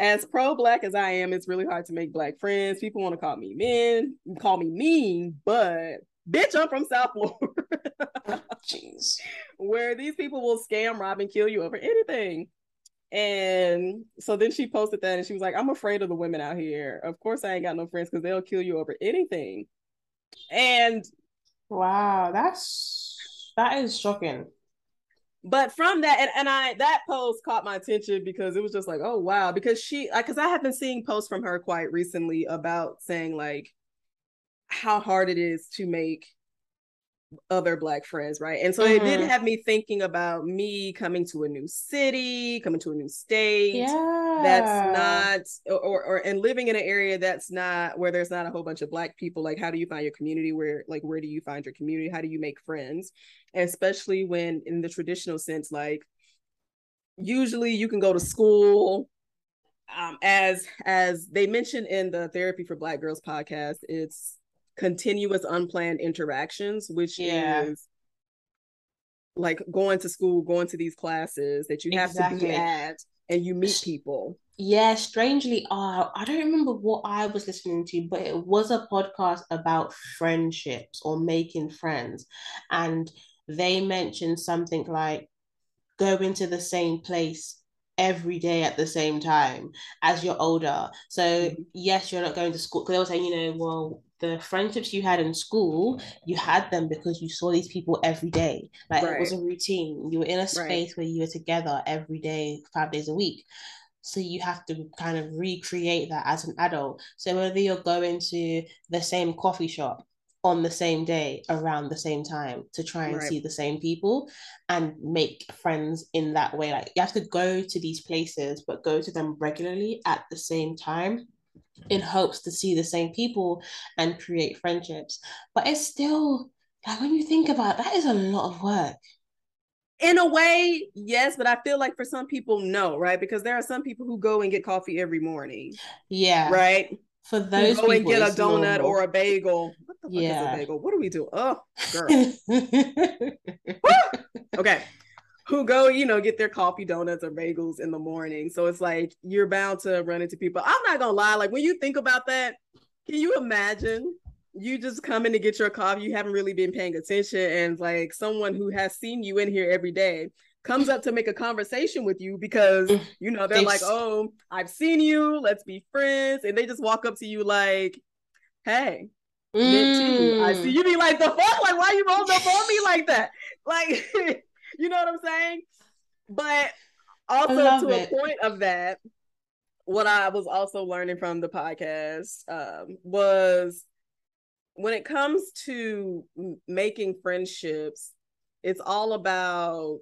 as pro-black as I am, it's really hard to make black friends. People want to call me men, call me mean, but bitch, I'm from South Florida, (laughs) (laughs) Jeez. where these people will scam, rob, and kill you over anything. And so then she posted that and she was like, I'm afraid of the women out here. Of course, I ain't got no friends because they'll kill you over anything. And Wow, that's that is shocking. But from that and, and i that post caught my attention because it was just like oh wow. Because she because i have been seeing posts from her quite recently about saying like how hard it is to make other black friends right? And so it did Mhm. have me thinking about me coming to a new city coming to a new state. Yeah. that's not or, or and living in an area that's not where there's not a whole bunch of black people like how do you find your community? Where like where do you find your community? How do you make friends? Especially when in the traditional sense like usually you can go to school um as as they mentioned in the therapy for black girls podcast it's continuous unplanned interactions which Yeah. is like going to school going to these classes that you have to be at and you meet people Yeah, strangely, uh, I don't remember what I was listening to, but it was a podcast about friendships or making friends. And they mentioned something like going to the same place every day at the same time as you're older. So, Mhm. yes, you're not going to school. Because they were saying, you know, well, the friendships you had in school, you had them because you saw these people every day. Like it was a routine. You were in a Right. space where you were together every day, five days a week. So you have to kind of recreate that as an adult. So whether you're going to the same coffee shop on the same day around the same time to try and Right. see the same people and make friends in that way. Like you have to go to these places, but go to them regularly at the same time in hopes to see the same people and create friendships. But it's still like when you think about it, that is a lot of work. in a way yes but i feel like for some people no right because there are some people who go and get coffee every morning Yeah. right For those who go and get a donut normal. or a bagel what the fuck is Yeah. a bagel what do we do oh girl (laughs) okay who go, you know, get their coffee, donuts, or bagels in the morning. So it's like you're bound to run into people. I'm not gonna lie, like when you think about that, can you imagine you just coming to get your coffee, you haven't really been paying attention, and like someone who has seen you in here every day comes up to make a conversation with you because you know they're like, "Oh, I've seen you. Let's be friends," and they just walk up to you like, "Hey, mm. I see you." Be like, "The fuck? Like, why you rolled up on me like that?" Like, (laughs) you know what I'm saying? But also to it. a point of that, what I was also learning from the podcast um, was when it comes to making friendships, it's all about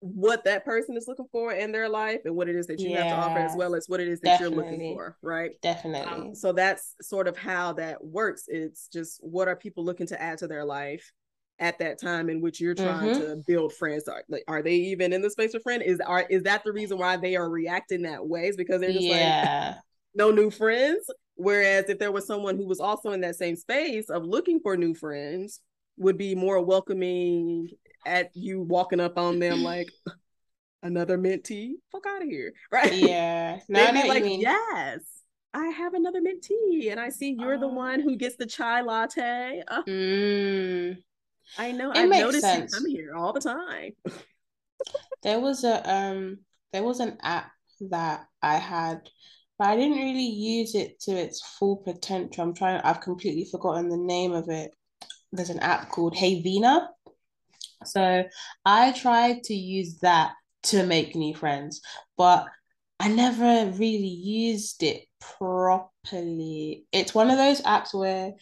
what that person is looking for in their life and what it is that you yeah, have to offer as well as what it is that definitely. you're looking for right definitely um, so that's sort of how that works it's just what are people looking to add to their life at that time in which you're trying mm-hmm. to build friends are, like, are they even in the space of friend is are is that the reason why they are reacting that way is because they're just yeah. like (laughs) no new friends whereas if there was someone who was also in that same space of looking for new friends would be more welcoming at you walking up on them (clears throat) like another mint tea. Fuck out of here. (laughs) Right. Yeah. No, They'd be like, yes, I have another mint tea. And I see you're oh. the one who gets the chai latte. Uh, (laughs) mm. I know. I noticed sense. you come here all the time. (laughs) there was a um there was an app that I had, but I didn't really use it to its full potential. I'm trying I've completely forgotten the name of it. There's an app called Hey Vina. So I tried to use that to make new friends, but I never really used it properly. It's one of those apps where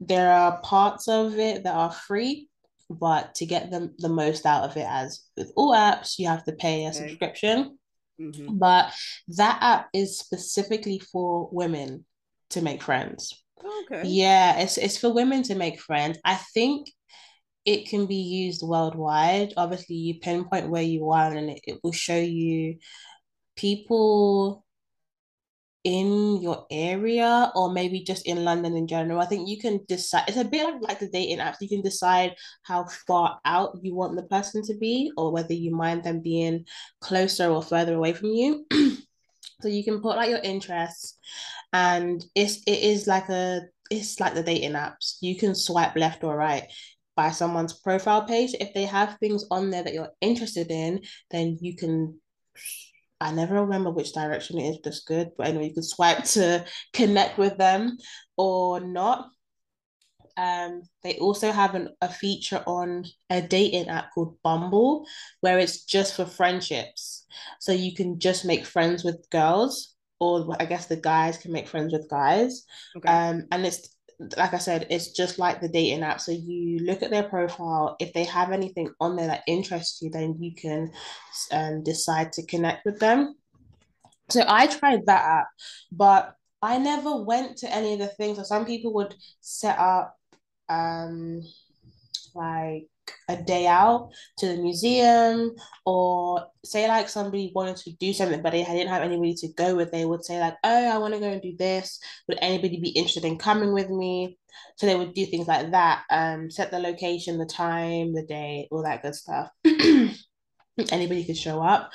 there are parts of it that are free, but to get them the most out of it, as with all apps, you have to pay a okay. subscription. Mm-hmm. But that app is specifically for women to make friends. Okay. Yeah, it's it's for women to make friends. I think it can be used worldwide. Obviously, you pinpoint where you are, and it, it will show you people in your area or maybe just in London in general. I think you can decide it's a bit like, like the dating apps. You can decide how far out you want the person to be or whether you mind them being closer or further away from you. (clears throat) so you can put like your interests and it's it is like a it's like the dating apps. You can swipe left or right by someone's profile page. If they have things on there that you're interested in, then you can I never remember which direction it is just good, but anyway, you can swipe to connect with them or not. Um, they also have an, a feature on a dating app called Bumble, where it's just for friendships. So you can just make friends with girls, or I guess the guys can make friends with guys. Okay. Um, and it's like I said, it's just like the dating app. So you look at their profile. If they have anything on there that interests you, then you can um, decide to connect with them. So I tried that app, but I never went to any of the things. So some people would set up um like a day out to the museum or say like somebody wanted to do something but they didn't have anybody to go with they would say like oh i want to go and do this. Would anybody be interested in coming with me? So they would do things like that um set the location the time the day all that good stuff. (clears throat) Anybody could show up.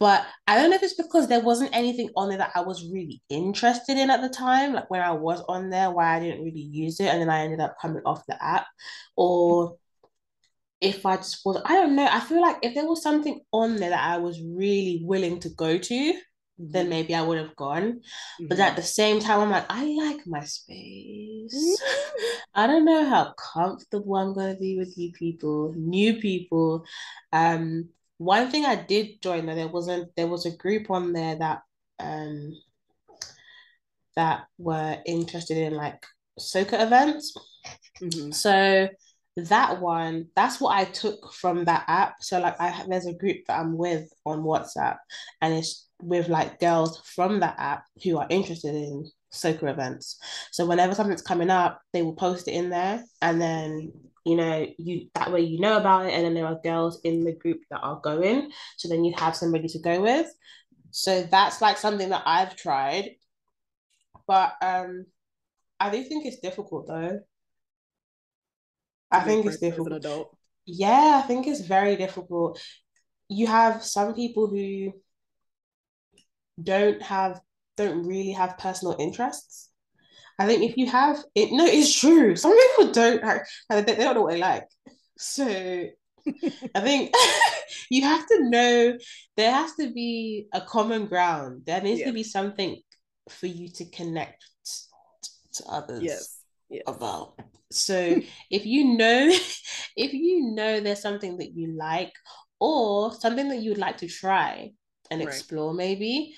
But I don't know if it's because there wasn't anything on there that I was really interested in at the time, like when I was on there, why I didn't really use it, and then I ended up coming off the app, or if I just was, I don't know. I feel like if there was something on there that I was really willing to go to, then mm-hmm. maybe I would have gone. Mm-hmm. But at the same time, I'm like, I like my space. Mm-hmm. (laughs) I don't know how comfortable I'm gonna be with you people, new people. Um, one thing I did join though, there wasn't there was a group on there that um that were interested in like soca events. Mm-hmm. So that one that's what i took from that app. So like i there's a group that i'm with on whatsapp and it's with like girls from that app who are interested in soca events. So whenever something's coming up they will post it in there and then you know you that way you know about it and then there are girls in the group that are going. So then you have somebody to go with. So that's like something that i've tried. But um i do think it's difficult though I think it's difficult. As an adult. Yeah, I think it's very difficult. You have some people who don't have don't really have personal interests. I think if you have it, no, it's true. Some people don't have, they don't know what they like. So I (laughs) think (laughs) you have to know there has to be a common ground. There needs yeah. to be something for you to connect to others yes. yes. about. So if you know, (laughs) if you know there's something that you like or something that you would like to try and right. explore, maybe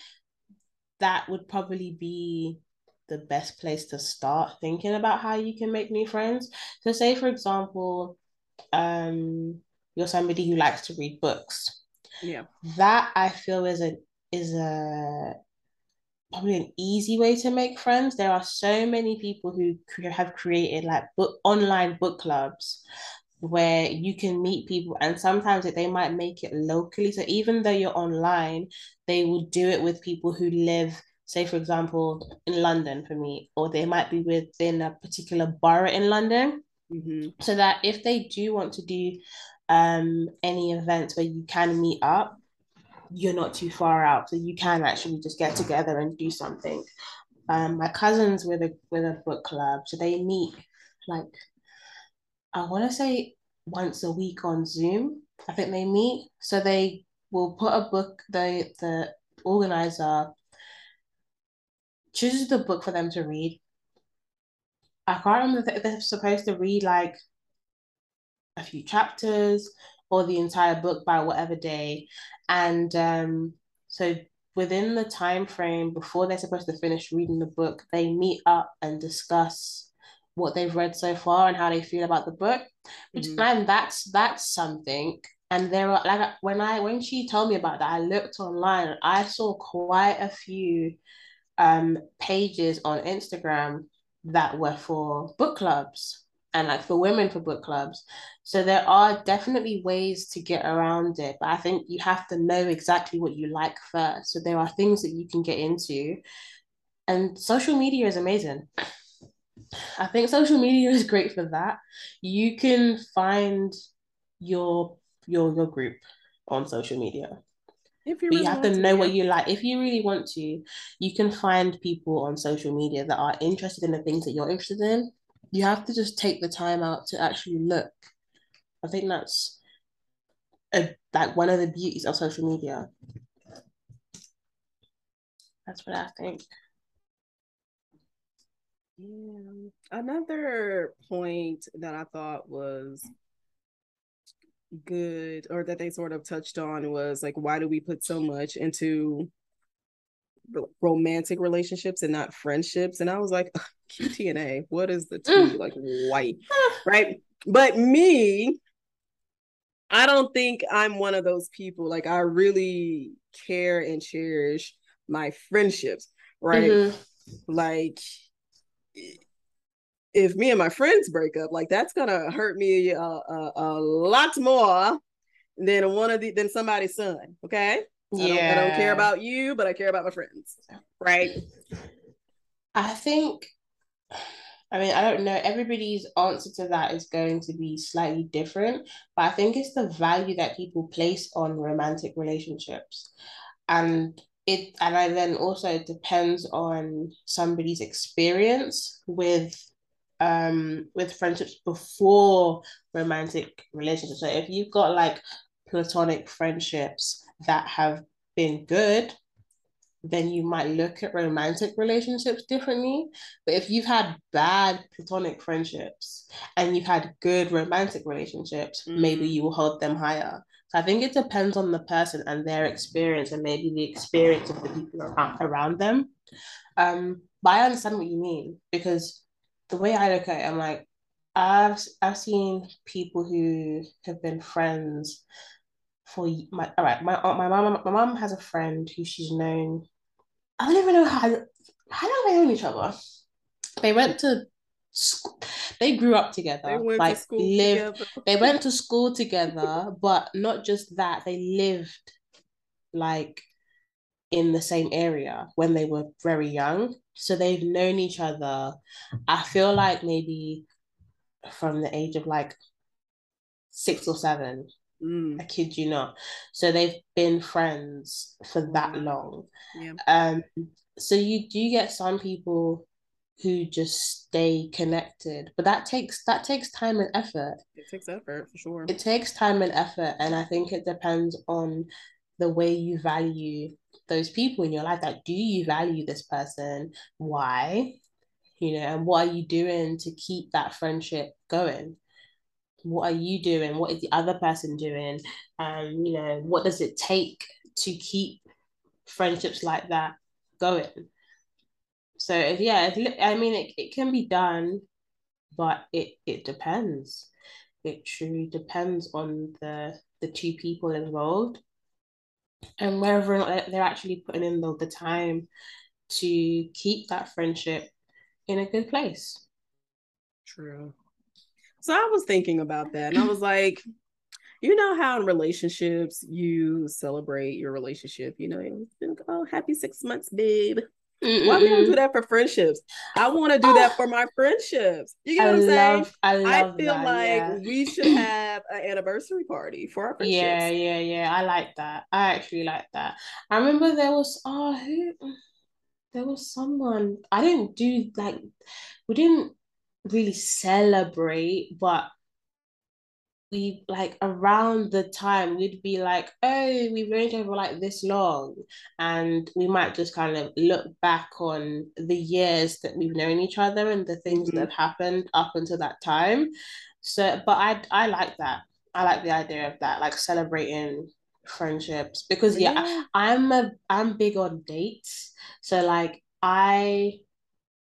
that would probably be the best place to start thinking about how you can make new friends. So say for example, um you're somebody who likes to read books. Yeah. That I feel is a is a probably an easy way to make friends. There are so many people who have created like book online book clubs where you can meet people and sometimes they might make it locally so even though you're online they will do it with people who live say for example in london for me or they might be within a particular borough in london mm-hmm. so that if they do want to do um any events where you can meet up you're not too far out so you can actually just get together and do something um my cousins with a with a book club so they meet like I want to say once a week on Zoom. I think they meet. So they will put a book, the the organizer chooses the book for them to read. I can't remember if they're supposed to read like a few chapters or the entire book by whatever day. And um, so within the time frame before they're supposed to finish reading the book, they meet up and discuss what they've read so far and how they feel about the book. Which mm-hmm. and that's that's something. And there are like when I when she told me about that, I looked online. I saw quite a few um pages on Instagram that were for book clubs and like for women for book clubs. So there are definitely ways to get around it, but I think you have to know exactly what you like first. So there are things that you can get into, and social media is amazing. I think social media is great for that. You can find your your your group on social media. If you, really you have to know to, what you like. If you really want to, you can find people on social media that are interested in the things that you're interested in. You have to just take the time out to actually look. I think that's a like one of the beauties of social media. That's what I think. Yeah. Another point that I thought was good or that they sort of touched on was like why do we put so much into romantic relationships and not friendships and i was like qtna what is the two like white right but me i don't think i'm one of those people like i really care and cherish my friendships right mm-hmm. like if me and my friends break up, like that's gonna hurt me a, a, a lot more than one of the than somebody's son. Okay. Yeah. I don't, I don't care about you, but I care about my friends. Right. I think I mean, I don't know. Everybody's answer to that is going to be slightly different, but I think it's the value that people place on romantic relationships. And it and I then also it depends on somebody's experience with um with friendships before romantic relationships. So if you've got like platonic friendships that have been good, then you might look at romantic relationships differently. But if you've had bad platonic friendships and you've had good romantic relationships, mm. maybe you will hold them higher. So I think it depends on the person and their experience and maybe the experience of the people around, around them. Um, but I understand what you mean because the way I look at it, I'm like, I've I've seen people who have been friends for my all right. My uh, my mom my mom has a friend who she's known. I don't even know how how long they known each other. They went to school. They grew up together. They like to lived. Together. they went to school together, but not just that. They lived like in the same area when they were very young. So they've known each other. I feel like maybe from the age of like six or seven. Mm. I kid you not. So they've been friends for that long. Yeah. Um. So you do get some people who just stay connected, but that takes that takes time and effort. It takes effort for sure. It takes time and effort, and I think it depends on the way you value those people in your life. Like, do you value this person? Why? You know, and what are you doing to keep that friendship going? What are you doing? What is the other person doing? And you know what does it take to keep friendships like that going? So yeah i mean it, it can be done but it it depends. It truly depends on the the two people involved and whether or not they're actually putting in the, the time to keep that friendship in a good place. True so I was thinking about that and I was like, you know how in relationships you celebrate your relationship, you know, oh, happy six months, babe. Mm-mm. Why can't I do that for friendships? I want to do oh, that for my friendships. You get I what I'm love, saying? I, love I feel that, like yeah. we should (clears throat) have an anniversary party for our friendships. Yeah, yeah, yeah. I like that. I actually like that. I remember there was oh who there was someone I didn't do like we didn't really celebrate, but we like around the time we'd be like, oh, we've known each other like this long. And we might just kind of look back on the years that we've known each other and the things mm-hmm. that have happened up until that time. So, but I I like that. I like the idea of that, like celebrating friendships because yeah, yeah I'm a I'm big on dates. So like I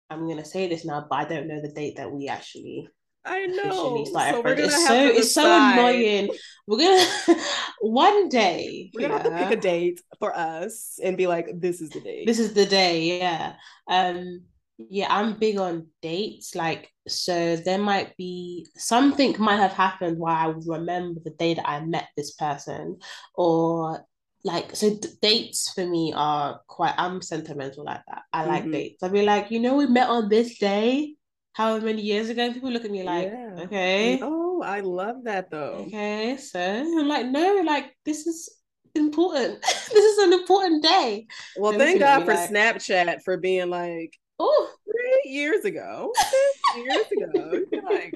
I'm gonna say this now, but I don't know the date that we actually I know. So we're gonna it's so it's so annoying. We're gonna (laughs) one day we're gonna have to pick a date for us and be like, this is the day. This is the day, yeah. Um yeah, I'm big on dates. Like, so there might be something might have happened where I remember the day that I met this person, or like so d- dates for me are quite i'm sentimental like that. I mm-hmm. like dates. I'll be like you know we met on this day however many years ago people look at me like yeah. okay. Oh i love that though. Okay so i'm like no like this is important. (laughs) This is an important day. Well and thank god for like, snapchat for being like oh years ago. (laughs) Years ago. Like,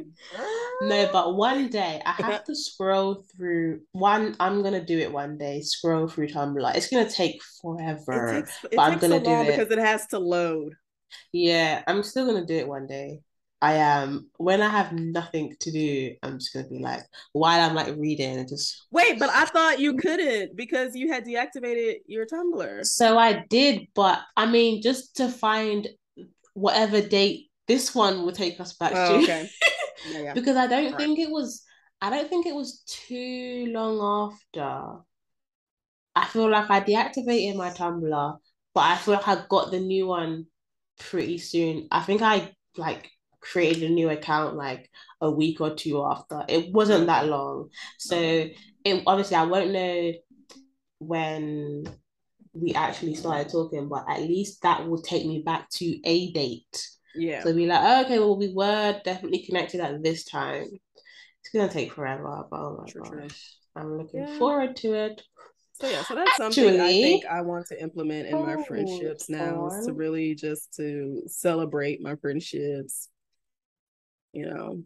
no but one day i (laughs) have to scroll through one i'm gonna do it one day scroll through tumblr. It's gonna take forever it takes, it but i'm gonna so do it. because it has to load. Yeah i'm still gonna do it one day. I am when I have nothing to do, I'm just gonna be like while I'm like reading and just wait, but I thought you couldn't because you had deactivated your Tumblr. So I did, but I mean just to find whatever date this one will take us back oh, to. Okay. (laughs) Yeah, yeah. because I don't think it was I don't think it was too long after. I feel like I deactivated my Tumblr, but I feel like I got the new one pretty soon. I think I like created a new account like a week or two after. It wasn't that long. So it obviously I won't know when we actually started talking, but at least that will take me back to a date. Yeah. So be like, oh, okay, well, we were definitely connected at this time. It's gonna take forever, but oh my true, gosh. True. I'm looking yeah. forward to it. So yeah, so that's Actually, something I think I want to implement in my oh, friendships now is to really just to celebrate my friendships. You know.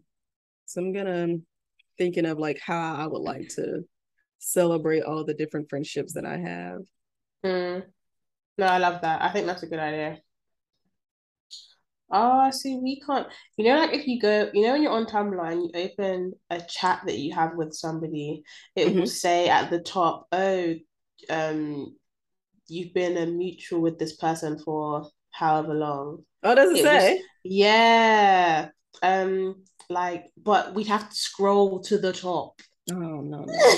So I'm gonna thinking of like how I would like to celebrate all the different friendships that I have. Mm. No, I love that. I think that's a good idea. Oh, see, we can't. You know, like if you go, you know, when you're on Tumblr and you open a chat that you have with somebody, it mm-hmm. will say at the top, "Oh, um, you've been a mutual with this person for however long." Oh, does it, it say? Was, yeah. Um, like, but we'd have to scroll to the top. Oh no. no. (laughs)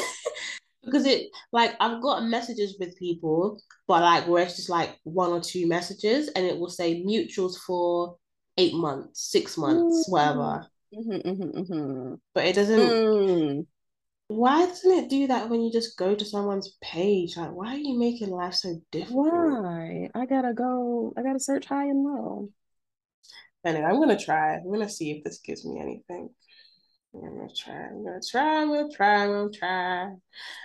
because it like I've got messages with people, but like where it's just like one or two messages, and it will say mutuals for eight months, six months, mm. whatever. Mm-hmm, mm-hmm, mm-hmm. But it doesn't. Mm. Why doesn't it do that when you just go to someone's page? Like, why are you making life so difficult? Why? I gotta go. I gotta search high and low. Anyway, I'm gonna try. I'm gonna see if this gives me anything. I'm gonna try. I'm gonna try. I'm gonna try. I'm gonna try.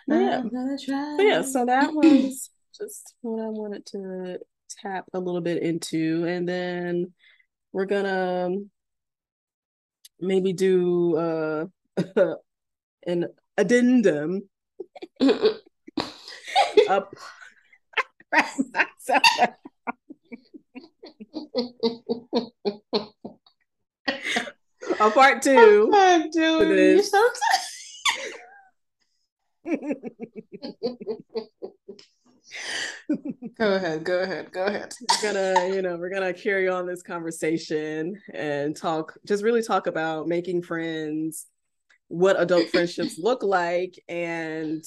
Yeah. I'm gonna try. So yeah, so that was just what I wanted to tap a little bit into, and then we're gonna maybe do uh (laughs) an addendum (laughs) up (laughs) a part two. I'm doing to you this. (laughs) Go ahead. Go ahead. Go ahead. we're gonna you know we're gonna carry on this conversation and talk just really talk about making friends what adult friendships (laughs) look like and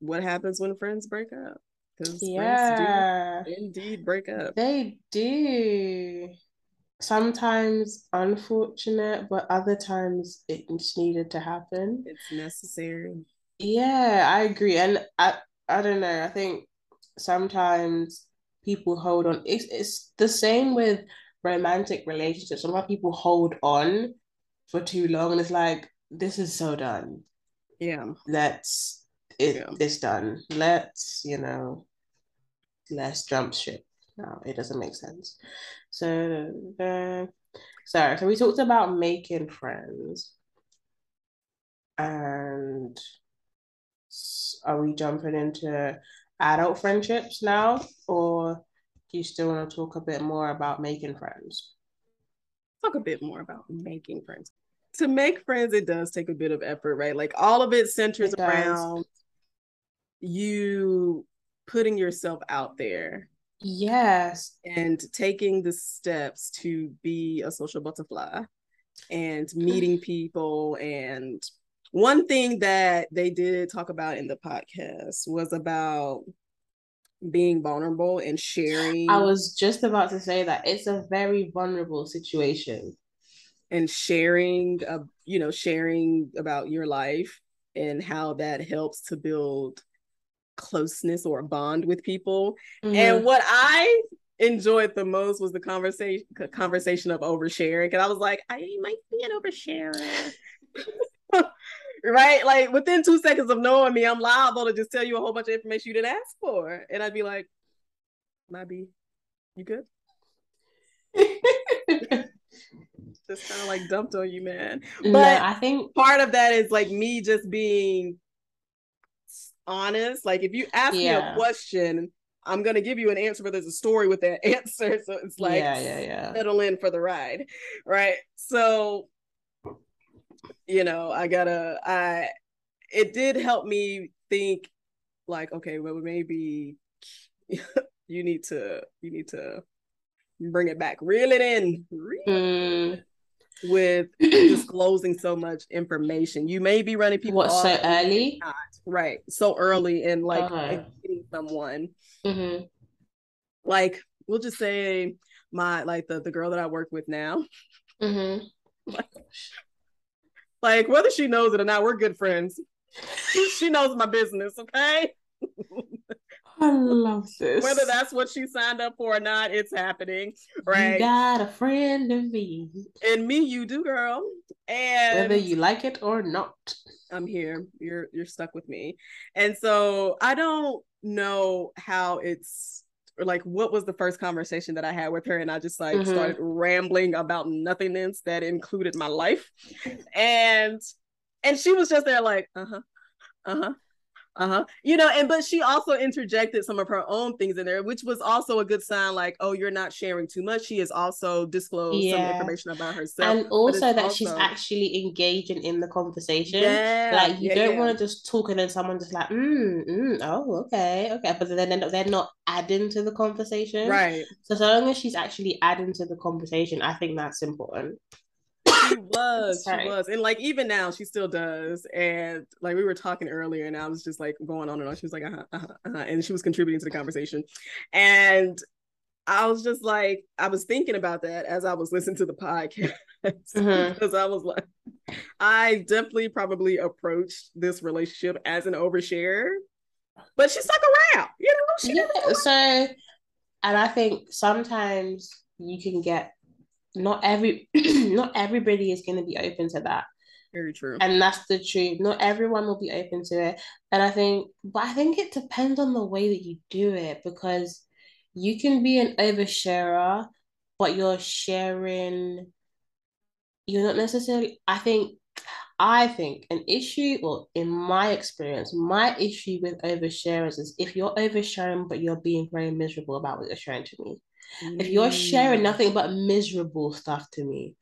what happens when friends break up because Yeah, friends do indeed break up they do. Sometimes unfortunate, but other times it just needed to happen. it's necessary Yeah, I agree. And I I don't know. I think sometimes people hold on. It's it's the same with romantic relationships. Sometimes people hold on for too long and it's like, this is so done. yeah Let's it Yeah. it's done. Let's, you know, let's jump ship. No, it doesn't make sense. So uh, sorry, so we talked about making friends. And are we jumping into adult friendships now, or do you still want to talk a bit more about making friends? talk a bit more about making friends. To make friends it does take a bit of effort right? Like all of it centers It around you putting yourself out there Yes. and taking the steps to be a social butterfly and meeting people and one thing that they did talk about in the podcast was about being vulnerable and sharing I was just about to say that it's a very vulnerable situation. and sharing uh, you know sharing about your life and how that helps to build closeness or a bond with people Mhm. And what I enjoyed the most was the conversation conversation of oversharing. Cause I was like, I might be an oversharer. (laughs) right? Like within two seconds of knowing me, I'm liable to just tell you a whole bunch of information you didn't ask for. And I'd be like, might be you good? (laughs) Just kind of like dumped on you, man. no, But I think part of that is like me just being honest. Like if you ask me a question, I'm gonna give you an answer, but there's a story with that (laughs) answer. So it's like yeah, yeah, yeah. settle in for the ride. Right. So you know, I gotta I it did help me think like, okay, well maybe (laughs) you need to you need to bring it back, reel it in, reel Mm, with (clears throat) disclosing so much information. You may be running people what off so and you may early? not. Right? So early in like dating someone. hmm Like we'll just say my like the the girl that I work with now. (laughs) hmm Like whether she knows it or not, we're good friends. (laughs) she knows my business, okay? (laughs) I love this. Whether that's what she signed up for or not, it's happening, right? You got a friend in me, and me, you do, girl. And whether you like it or not. I'm here. You're you're stuck with me. And so I don't know how it's like what was the first conversation that I had with her and I just like Mhm. started rambling about nothingness that included my life. And and she was just there like, uh-huh. Uh-huh. Uh-huh. You know, and but she also interjected some of her own things in there, which was also a good sign like, oh, you're not sharing too much. She has also disclosed some information about herself. And also that she's actually engaging in the conversation. yeah, Like you yeah, don't yeah. want to just talk and then someone just like, mm, mm, oh, okay, okay. But then they're not, they're not adding to the conversation. right. So so long as she's actually adding to the conversation, I think that's important. She was, she was, and like even now, she still does. And like we were talking earlier, and I was just like going on and on. She was like, uh-huh, uh-huh, uh-huh, and she was contributing to the conversation, and I was just like, I was thinking about that as I was listening to the podcast (laughs) Mhm. because I was like, I definitely probably approached this relationship as an overshare, but she stuck around, you know. She Yeah. So, and I think sometimes you can get not every (clears throat) not everybody is going to be open to that. Very true. And that's the truth. Not everyone will be open to it. And I think, but I think it depends on the way that you do it because you can be an oversharer, but you're sharing, you're not necessarily, I think, I think an issue, or in my experience, my issue with oversharers is if you're oversharing, but you're being very miserable about what you're sharing to me. Mm. If you're sharing mm. nothing but miserable stuff to me,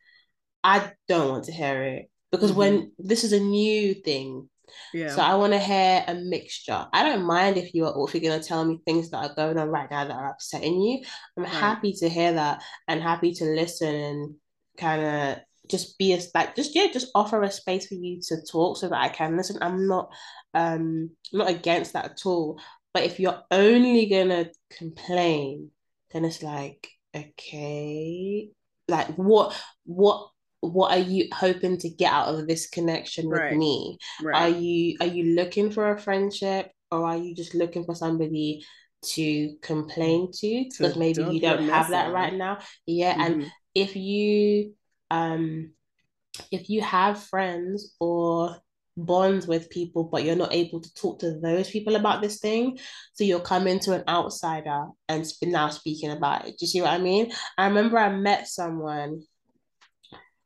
I don't want to hear it because mm-hmm. when this is a new thing yeah. So I want to hear a mixture. I don't mind if you are if you're gonna tell me things that are going on right now that are upsetting you. I'm right. happy to hear that and happy to listen and kind of just be a like just yeah just offer a space for you to talk so that I can listen. I'm not um not against that at all. But if you're only gonna complain, then it's like okay, like what what what are you hoping to get out of this connection with right. me right. are you are you looking for a friendship or are you just looking for somebody to complain to because maybe you don't have that right now yeah mm-hmm. and if you um if you have friends or bonds with people but you're not able to talk to those people about this thing so you're coming to an outsider and now speaking about it do you see what i mean i remember i met someone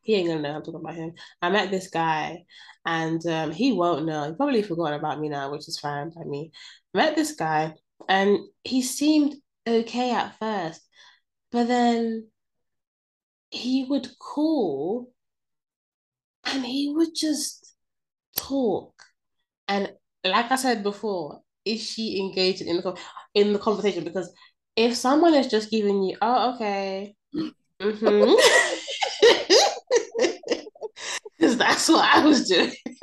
he ain't gonna know I'm talking about him. I met this guy and um, he won't know. He probably forgot about me now, which is fine by me. Met this guy and he seemed okay at first, but then he would call and he would just talk. And like I said before, is she engaged in the in the conversation? Because if someone is just giving you, oh, okay, mm-hmm. Because (laughs) that's what I was doing. (laughs)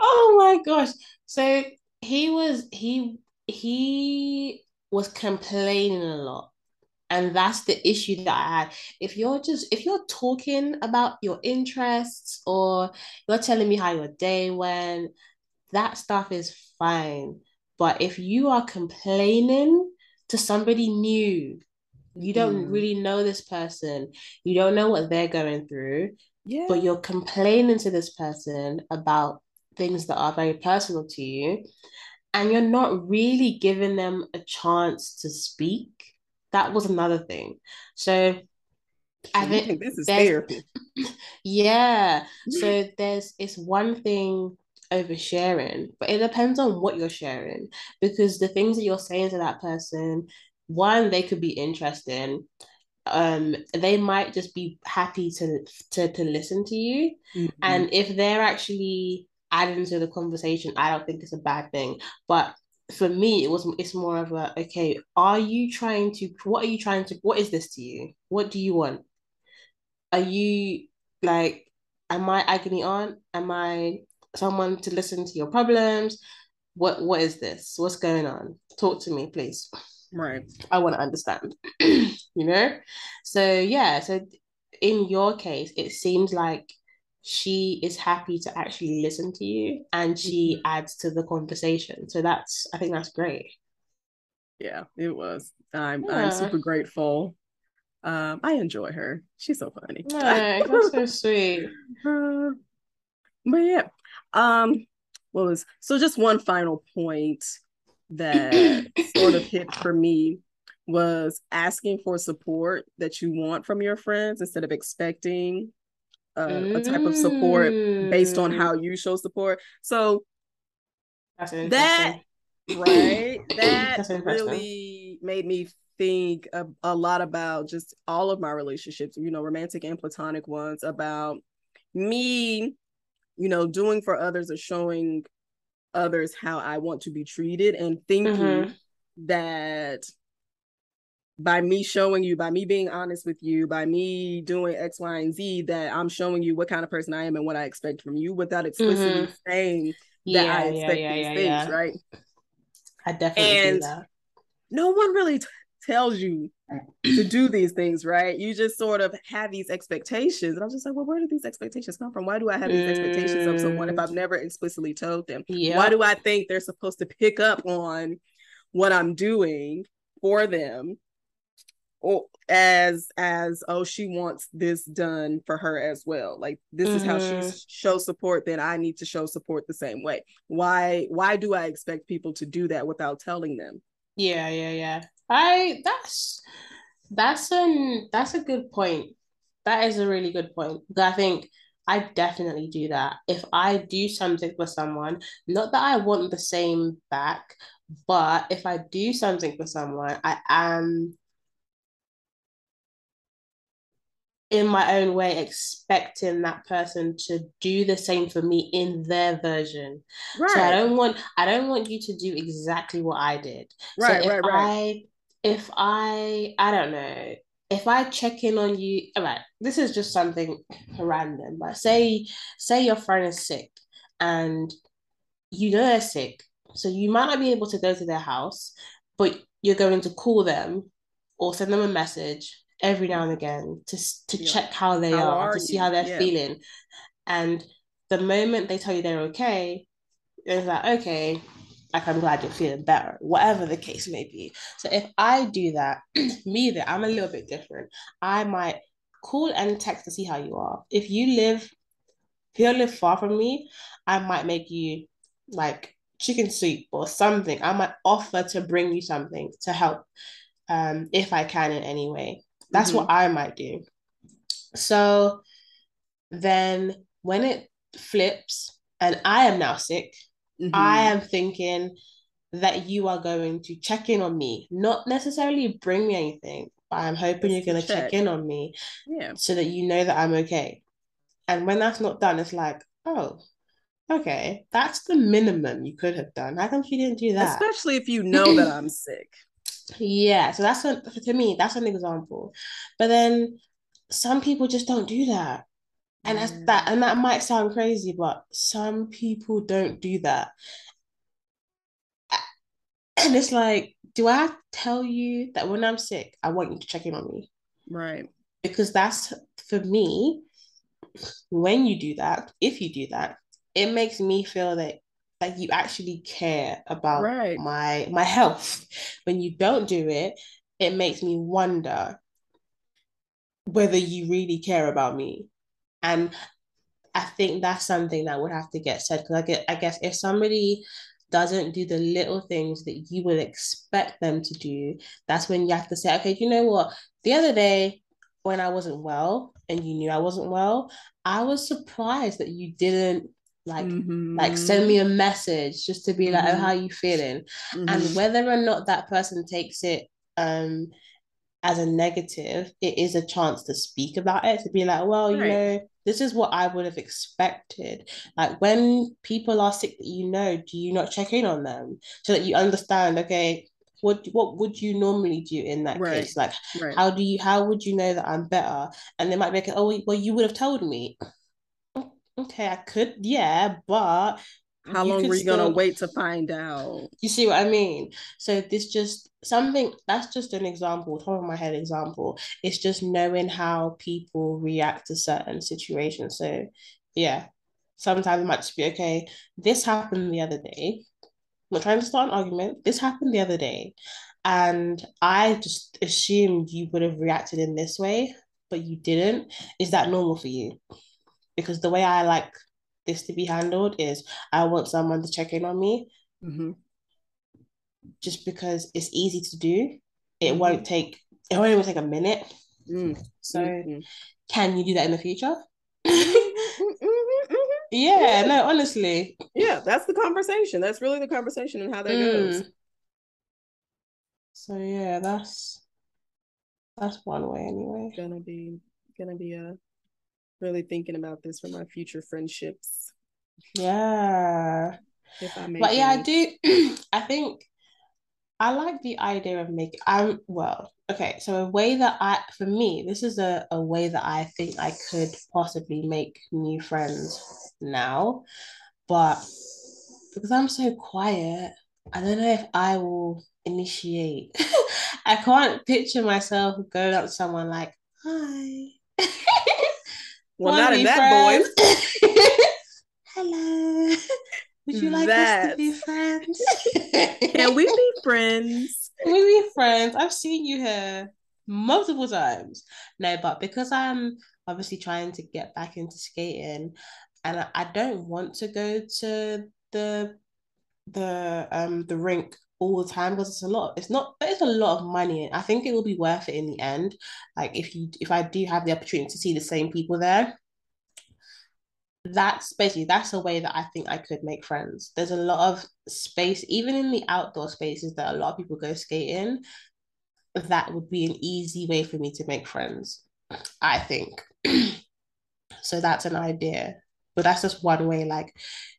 oh my gosh. So he was he he was complaining a lot. And that's the issue that I had. If you're just if you're talking about your interests or you're telling me how your day went, that stuff is fine. But if you are complaining to somebody new you don't mm. really know this person. You don't know what they're going through. Yeah. But you're complaining to this person about things that are very personal to you. And you're not really giving them a chance to speak. That was another thing. So I think, think this is therapy. (laughs) Yeah. So (laughs) there's it's one thing oversharing, but it depends on what you're sharing because the things that you're saying to that person one they could be interesting um they might just be happy to to to listen to you mm-hmm. and if they're actually adding to the conversation i don't think it's a bad thing but for me it was it's more of a okay are you trying to what are you trying to what is this to you what do you want are you like am i agony aunt am i someone to listen to your problems what what is this what's going on talk to me please Right. I want to understand, (clears throat) you know? So, yeah. So, in your case, it seems like she is happy to actually listen to you and she mm-hmm. adds to the conversation. So, that's, I think that's great. Yeah, it was. I'm, yeah. I'm super grateful. Um, I enjoy her. She's so funny. that's so sweet. Uh, (laughs) but yeah, um, what was so just one final point that (coughs) sort of hit for me was asking for support that you want from your friends instead of expecting uh, mm. a type of support based on how you show support. So that (clears throat) right that really made me think a, a lot about just all of my relationships, you know, romantic and platonic ones about me, you know, doing for others or showing others how I want to be treated and thinking mm-hmm. that by me showing you, by me being honest with you, by me doing X, Y, and Z, that I'm showing you what kind of person I am and what I expect from you without explicitly mm-hmm. saying that yeah, I expect yeah, yeah, these things, right? I definitely and do that. No one really t- tells you to do these things, right? You just sort of have these expectations. And I'm just like, well, where do these expectations come from? Why do I have these mm. expectations of someone if I've never explicitly told them? Yep. Why do I think they're supposed to pick up on what I'm doing for them or as as oh she wants this done for her as well like this mm-hmm. is how she mm-hmm. shows support then i need to show support the same way why why do i expect people to do that without telling them yeah yeah yeah i that's that's an that's a good point that is a really good point i think I definitely do that. If I do something for someone, not that I want the same back, but if I do something for someone, I am in my own way expecting that person to do the same for me in their version. Right. So I don't want I don't want you to do exactly what I did. Right, so if right, right. I if I I don't know, if I check in on you, all right, this is just something random, but say say your friend is sick and you know they're sick, so you might not be able to go to their house, but you're going to call them or send them a message every now and again to to yeah. check how they how are, are, to see how they're yeah. feeling. And the moment they tell you they're okay, it's like, okay, like I'm glad you're feeling better, whatever the case may be. So if I do that, (clears throat) me that I'm a little bit different. I might call and text to see how you are. If you live, if you live far from me, I might make you like chicken soup or something. I might offer to bring you something to help um, if I can in any way. That's mm-hmm. what I might do. So then when it flips and I am now sick, mm-hmm. I am thinking that you are going to check in on me, not necessarily bring me anything, but I'm hoping you're going to check. check in on me yeah. so that you know that I'm okay. And when that's not done, it's like, oh, okay, that's the minimum you could have done. How come you didn't do that? Especially if you know that I'm sick. Yeah, so that's a to me that's an example. But then some people just don't do that. And that's mm. that and that might sound crazy, but some people don't do that. And it's like, do I tell you that when I'm sick, I want you to check in on me? Right. Because that's for me, when you do that, if you do that, it makes me feel that like you actually care about right. my my health. When you don't do it, it makes me wonder whether you really care about me. And I think that's something that would have to get said because I get I guess if somebody doesn't do the little things that you would expect them to do, that's when you have to say, okay, you know what? The other day when I wasn't well and you knew I wasn't well, I was surprised that you didn't like mm-hmm. like send me a message just to be mm-hmm. like oh how mm-hmm. you feeling mm-hmm. and whether or not that person takes it um as a negative it is a chance to speak about it to be like well right. you know this is what i would have expected like when people are sick that you know do you not check in on them so that you understand okay what what would you normally do in that right. case like right. how do you how would you know that i'm better and they might make it oh well you would have told me okay, I could, yeah, but how long were you still... gonna wait to find out? You see what I mean? So this just something that's just an example, top of my head example. It's just knowing how people react to certain situations. So yeah, sometimes it might just be okay. This happened the other day. Not trying to start an argument. This happened the other day, and I just assumed you would have reacted in this way, but you didn't. Is that normal for you? Because the way I like this to be handled is I want someone to check in on me. Mm-hmm. Just because it's easy to do, it mm-hmm. won't take it won't even take a minute. Mm-hmm. So, mm-hmm. can you do that in the future? Mm-hmm. (laughs) yeah, no, honestly. Yeah, that's the conversation. That's really the conversation and how that mm. goes. So yeah, that's that's one way anyway. Gonna be gonna be a really thinking about this for my future friendships. Yeah. If I But yeah, I do (clears throat) I think I like the idea of making I'm well, okay. So a way that I for me, this is a, a way that I think I could possibly make new friends now. But because I'm so quiet, I don't know if I will initiate. (laughs) I can't picture myself going up to someone like, hi. Well, not in that voice. (laughs) Hello. Would you like That's... us to be friends? (laughs) Can we be friends? Can we be friends? I've seen you here. multiple times. No, but because I'm obviously trying to get back into skating and I, I don't want to go to the the um the rink all the time because it's a lot it's not it's a lot of money i think it will be worth it in the end. Like if you if i do have the opportunity to see the same people there that's basically that's a way that i think i could make friends. There's a lot of space even in the outdoor spaces that a lot of people go skating that would be an easy way for me to make friends i think. (clears throat) So that's an idea but that's just one way like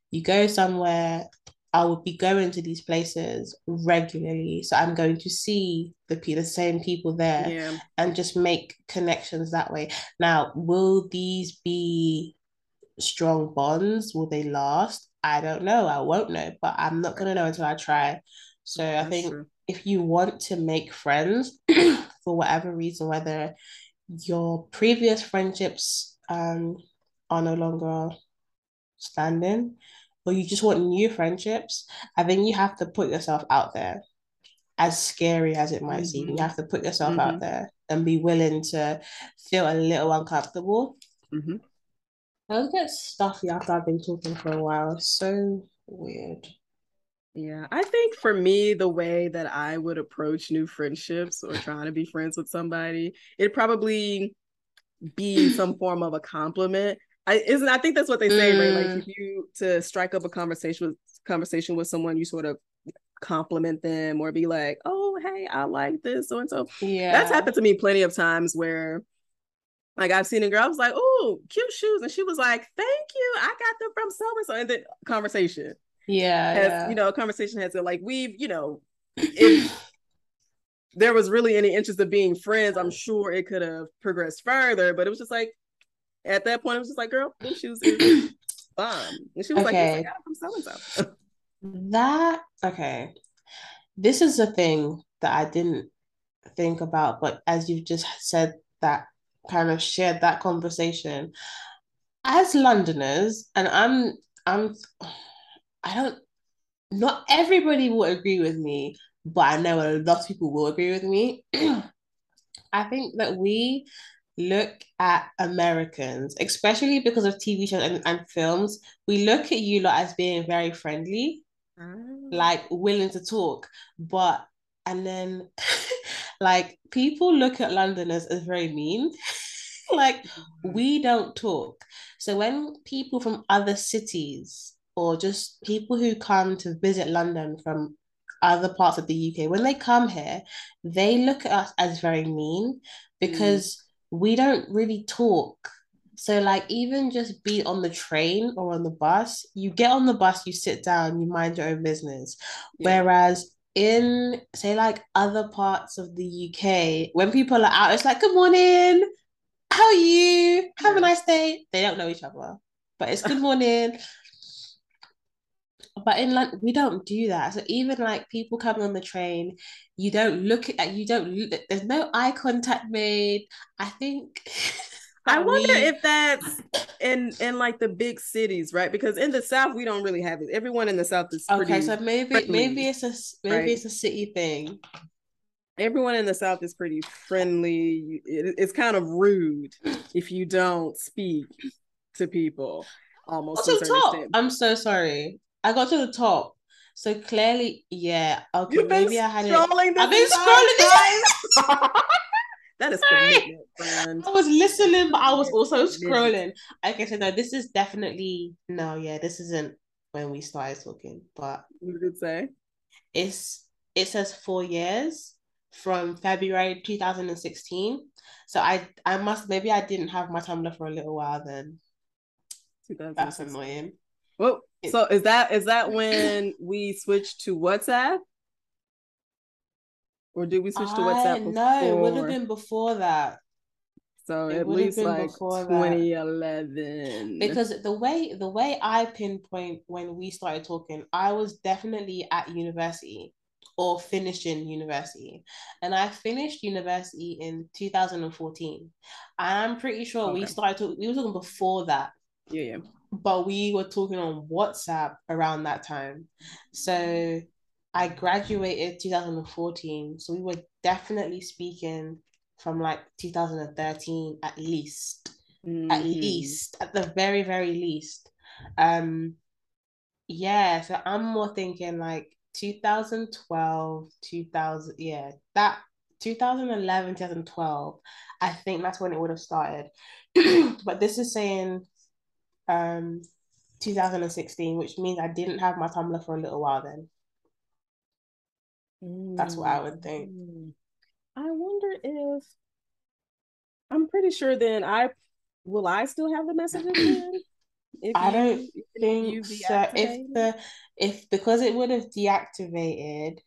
you go somewhere I would be going to these places regularly. So I'm going to see the, the same people there Yeah. and just make connections that way. Now, will these be strong bonds? Will they last? I don't know. I won't know, but I'm not going to know until I try. So I think true. if you want to make friends (clears throat) for whatever reason, whether your previous friendships um, are no longer standing or you just want new friendships, I think you have to put yourself out there. As scary as it might seem, you Mhm. have to put yourself Mhm. out there and be willing to feel a little uncomfortable. hmm I get stuffy after I've been talking for a while. It's so weird. Yeah, I think for me, the way that I would approach new friendships or (laughs) trying to be friends with somebody, it'd probably be some form of a compliment. I isn't. I think that's what they say, right? Like Mm. if you to strike up a conversation with conversation with someone, you sort of compliment them or be like, "Oh, hey, I like this," so and so. Yeah. That's happened to me plenty of times where. Like I've seen a girl, I was like, "Oh, cute shoes," and she was like, "Thank you, I got them from so and so." And then conversation, Yeah. has yeah. you know a conversation has to, like we've you know if (clears throat) there was really any interest of being friends i'm sure it could have progressed further but it was just like at that point it was just like girl them shoes (clears throat) is bomb and she was like yes, I Okay. got it so and so That okay. This is a thing that I didn't think about, but as you've just said that kind of shared that conversation. As Londoners, and I'm I'm I don't not everybody will agree with me, but I know a lot of people will agree with me. (clears throat) I think that we look at Americans, especially because of TV shows and, and films, we look at you lot as being very friendly mm. like willing to talk. But and then (laughs) like people look at londoners as very mean. (laughs) Like mm. we don't talk. So when people from other cities or just people who come to visit london from other parts of the uk when they come here they look at us as very mean mm. because we don't really talk so like even just be on the train or on the bus, you get on the bus, you sit down, you mind your own business. Yeah. Whereas in say like other parts of the UK, when people are out, it's like, good morning, how are you? Have a nice day. They don't know each other, but it's good (laughs) morning. But in London, we don't do that. So even like people coming on the train, you don't look at you don't look, there's no eye contact made. I think (laughs) i wonder we- if that's in in like the big cities right because in the south we don't really have it everyone in the south is pretty Okay, so maybe friendly, maybe it's a maybe right? it's a city thing. everyone in the south is pretty friendly it, it's kind of rude if you don't speak to people almost Got to to a the certain top. extent. I'm so sorry. I got to the top. So clearly, yeah. Okay, You've maybe I had it. I've been scrolling this. (laughs) (laughs) that is commitment. I was listening, but I was also scrolling. Okay, so no, this is definitely no, yeah, this isn't when we started talking, but You could say. it's it says four years from February 2016. So I I must maybe I didn't have my Tumblr for a little while then. That's annoying. Well, so is that is that when we switched to WhatsApp? Or did we switch to I- WhatsApp before? no, it would have been before that. so it at least like before that. 2011. because the way the way I pinpoint when we started talking, I was definitely at university or finishing university, and I finished university in 2014. And I'm pretty sure we started to, we were talking before that, yeah, yeah. But we were talking on WhatsApp around that time. So I graduated 2014, so we were definitely speaking from like 2013 at least. Mm-hmm. At least, at the very, very least. Um yeah, so I'm more thinking like 2012, 2000, yeah, that 2011, 2012. I think that's when it would have started. (clears throat) but this is saying um 2016, which means I didn't have my Tumblr for a little while then. That's what I would think. Mm. I wonder if I'm pretty sure then I will I still have the messages then? (clears throat) If I don't think so. If the if because it would have deactivated,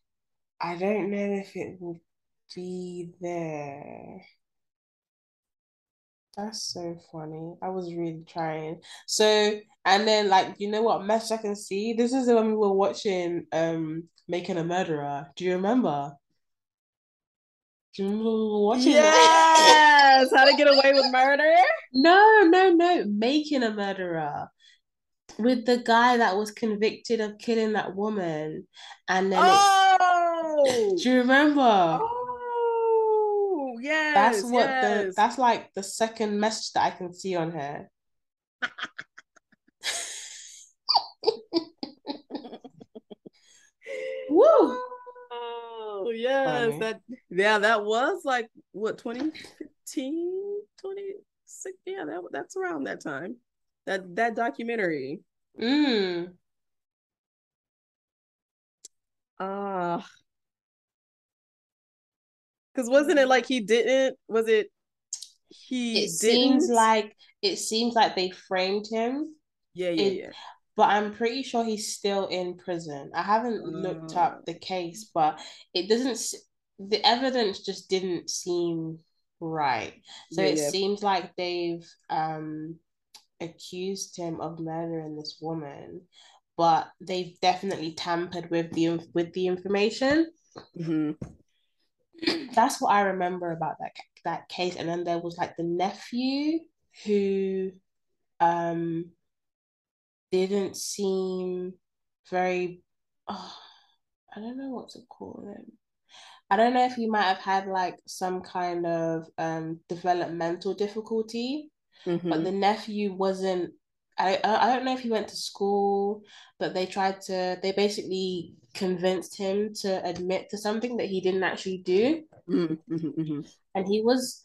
I don't know if it will be there. That's so funny. I was really trying. So, and then like, you know what message I can see? This is when we were watching um Making a Murderer. Do you remember? Do you remember watching Yes, How to Get Away with Murder? No, no, no. Making a Murderer. With the guy that was convicted of killing that woman. And then Oh! Do you remember? Oh yes. That's what yes. the that's like the second message that I can see on her. (laughs) Woo! Oh yes, Funny. that yeah, that was like what 2015, 26. Yeah, that that's around that time. That that documentary. Mm. Ah, uh, because wasn't it like he didn't? Was it he? It didn't? seems like it seems like they framed him. Yeah, yeah, it, yeah. But I'm pretty sure he's still in prison. I haven't looked up the case, but it doesn't. The evidence just didn't seem right. So yeah, it yeah. seems like they've um accused him of murdering this woman, but they've definitely tampered with the with the information. Mm-hmm that's what I remember about that that case. And then there was like the nephew who um didn't seem very oh, I don't know what to call him. I don't know if he might have had like some kind of um developmental difficulty, mm-hmm. but the nephew wasn't I I don't know if he went to school, but they tried to they basically convinced him to admit to something that he didn't actually do. Mm-hmm, mm-hmm. And he was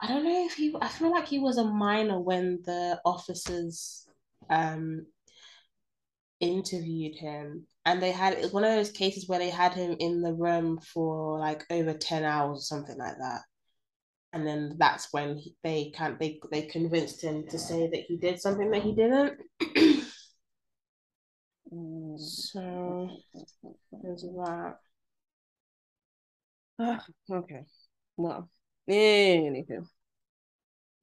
I don't know if he I feel like he was a minor when the officers um interviewed him and they had it's one of those cases where they had him in the room for like over 10 hours or something like that and then that's when he, they can't they they convinced him to say that he did something that he didn't. so there's that. Uh, (sighs) okay. Well, anywho.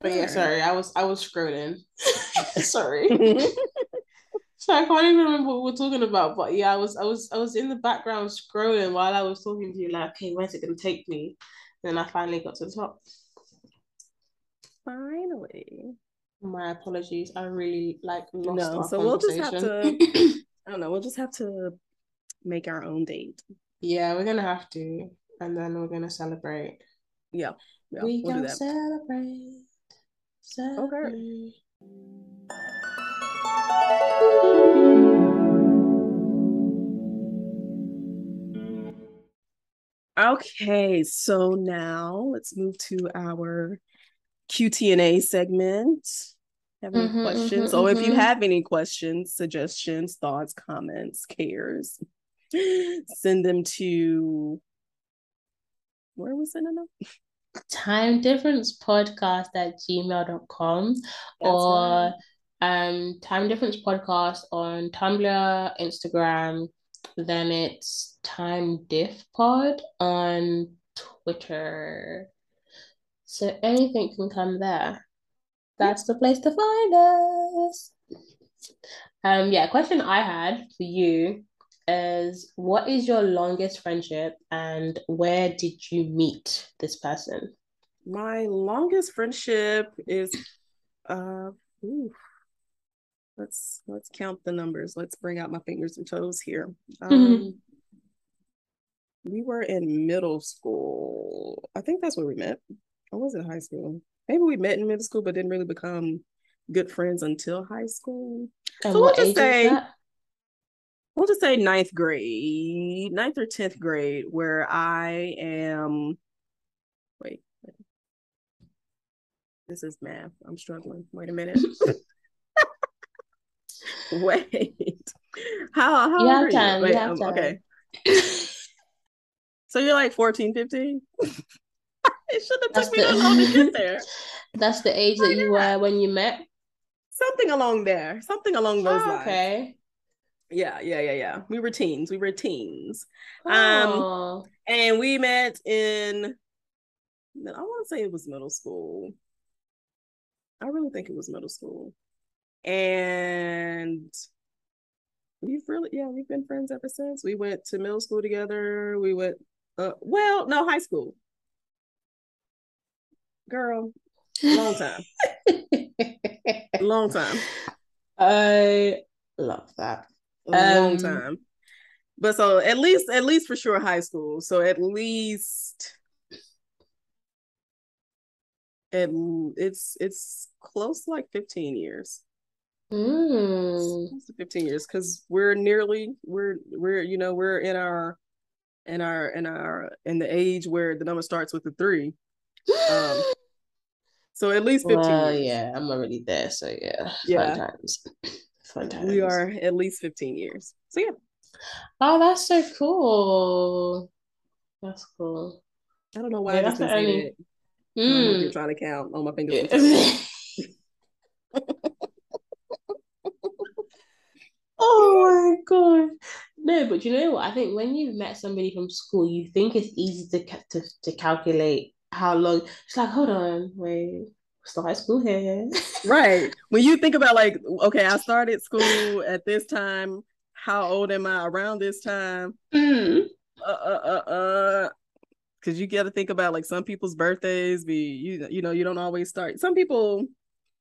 But yeah, sorry, I was I was scrolling. (laughs) sorry. (laughs) so I can't even remember what we are talking about. But yeah, I was I was I was in the background scrolling while I was talking to you, like, okay, where's it gonna take me? Then I finally got to the top. Finally. My apologies. I really like lost no, so we'll just have to (coughs) I don't know, we'll just have to make our own date. Yeah, we're gonna have to. And then we're gonna celebrate. Yeah. yeah we we'll can celebrate. Celebrate. Okay. Okay, so now let's move to our QT&A segment. Have any mm-hmm, questions? Mm-hmm, so mm-hmm. if you mm-hmm. have any questions, suggestions, thoughts, comments, cares, (gasps) send them to where are we sending them? Time difference podcast at gmail.com or right. um time difference podcast on Tumblr, Instagram, then it's Time Diff Pod on Twitter. So anything can come there. That's the place to find us. Um, yeah, question I had for you is what is your longest friendship and where did you meet this person? My longest friendship is uh ooh, let's let's count the numbers. Let's bring out my fingers and toes here. (laughs) Um, mm-hmm. we were in middle school. I think that's where we met. I was in high school. Maybe we met in middle school, but didn't really become good friends until high school. And So we'll just say- We'll just say ninth grade, ninth or tenth grade, where I am. Wait, wait. this is math. I'm struggling. Wait a minute. (laughs) (laughs) wait, how how You have time, you Wait, have um, time. okay. (laughs) So you're like 14, 15? (laughs) it should have That's took me that long to the get there. that's the age that you were when you met. Something along there. Something along those Oh, lines. okay. Yeah, yeah, yeah, yeah. We were teens. We were teens. Um, Oh. And we met in I want to say it was middle school. I really think it was middle school. And we've really yeah, we've been friends ever since. We went to middle school together. We went uh well, no, high school. Girl, long time. (laughs) long time. I love that. A long Um, time. But so at least at least for sure high school. So at least at, it's it's close to like 15 years. Mm. Close to 15 years because we're nearly we're we're you know we're in our in our in our in the age where the number starts with a three. Um, (gasps) So at least 15 Well, years. yeah, I'm already there, so yeah, Yeah. (laughs) fun times. Fun times. We are at least 15 years. So yeah, Oh, that's so cool. That's cool. I don't know why Yeah, I that's the only- that. I don't know if you're Mm. trying to count on my fingers. (laughs) (laughs) Oh my God. No, but you know what? I think when you've met somebody from school, you think it's easy to to, to calculate how long. It's like, hold on, wait, still high school here. right. (laughs) When you think about like, okay, I started school at this time. How old am I around this time? Mm. Uh, uh, uh, uh. Because you got to think about like some people's birthdays. Be you, you know, you don't always start. Some people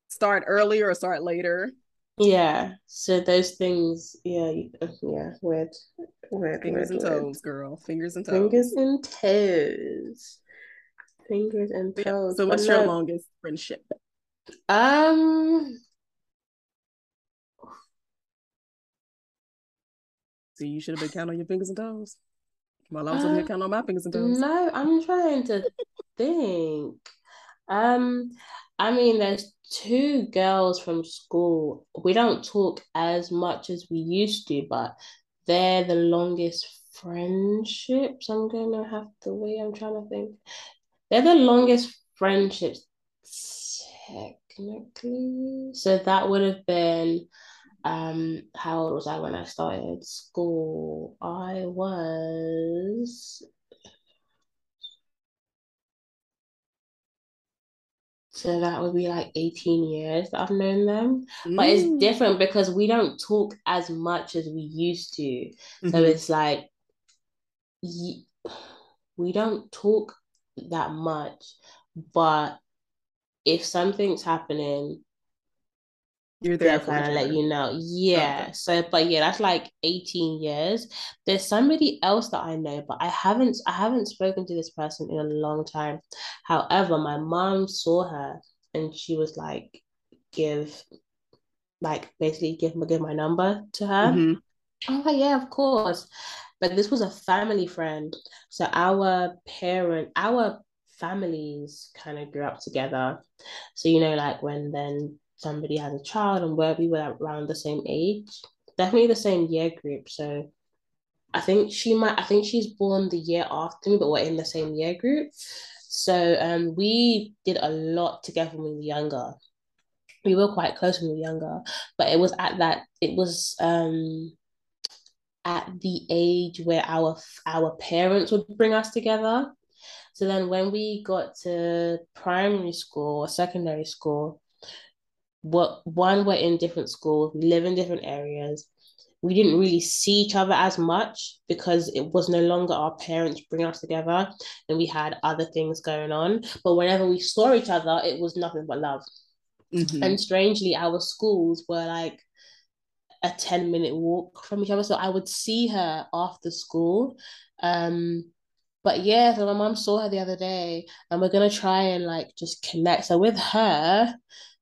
start earlier or start later. Yeah, so those things, yeah, you, yeah, weird, weird, Fingers weird, and weird. toes, girl. Fingers and toes. Fingers and toes. Fingers and toes. So what's your no, longest friendship? um, See, you should have been counting on your fingers and toes. While I was over here Uh, counting on my fingers and toes. no, I'm trying to think. Um, I mean, there's two girls from school. We don't talk as much as we used to, but they're the longest friendships. I'm gonna have to wait. I'm trying to think. They're the longest friendships, technically. So that would have been, um, how old was I when I started school? I was So that would be like 18 years that I've known them. But it's Mm. different because we don't talk as much as we used to. So Mhm. it's like we don't talk that much, but if something's happening, You're there they'll for kind of let you know. Yeah. Okay. So, but yeah, that's like 18 years. There's somebody else that I know, but I haven't I haven't spoken to this person in a long time. However, my mom saw her and she was like, give like basically give give my number to her. Mhm. Like, yeah, of course. But this was a family friend. So our parent, our families kind of grew up together. So, you know, like when then somebody has a child and where we were around the same age, definitely the same year group. So I think she might, I think she's born the year after me, but we're in the same year group. So um, we did a lot together when we were younger. We were quite close when we were younger, but it was at that, it was um at the age where our our parents would bring us together. So then when we got to primary school or secondary school, what one we're in different schools, we live in different areas. We didn't really see each other as much because it was no longer our parents bringing us together and we had other things going on. But whenever we saw each other, it was nothing but love. Mhm. And strangely, our schools were like a 10 minute walk from each other. So I would see her after school. Um, But yeah, so my mom saw her the other day, and we're gonna try and like just connect. So with her,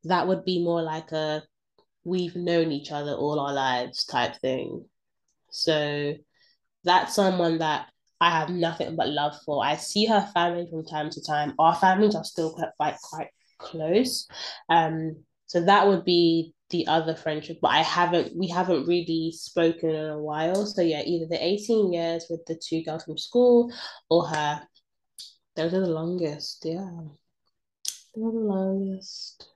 that would be more like a we've known each other all our lives type thing. So that's someone that I have nothing but love for. I see her family from time to time. Our families are still quite quite, quite close. Um, so that would be the other friendship, but I haven't we haven't really spoken in a while. So yeah, either the 18 years with the two girls from school or her. Those are the longest, yeah. They're the longest.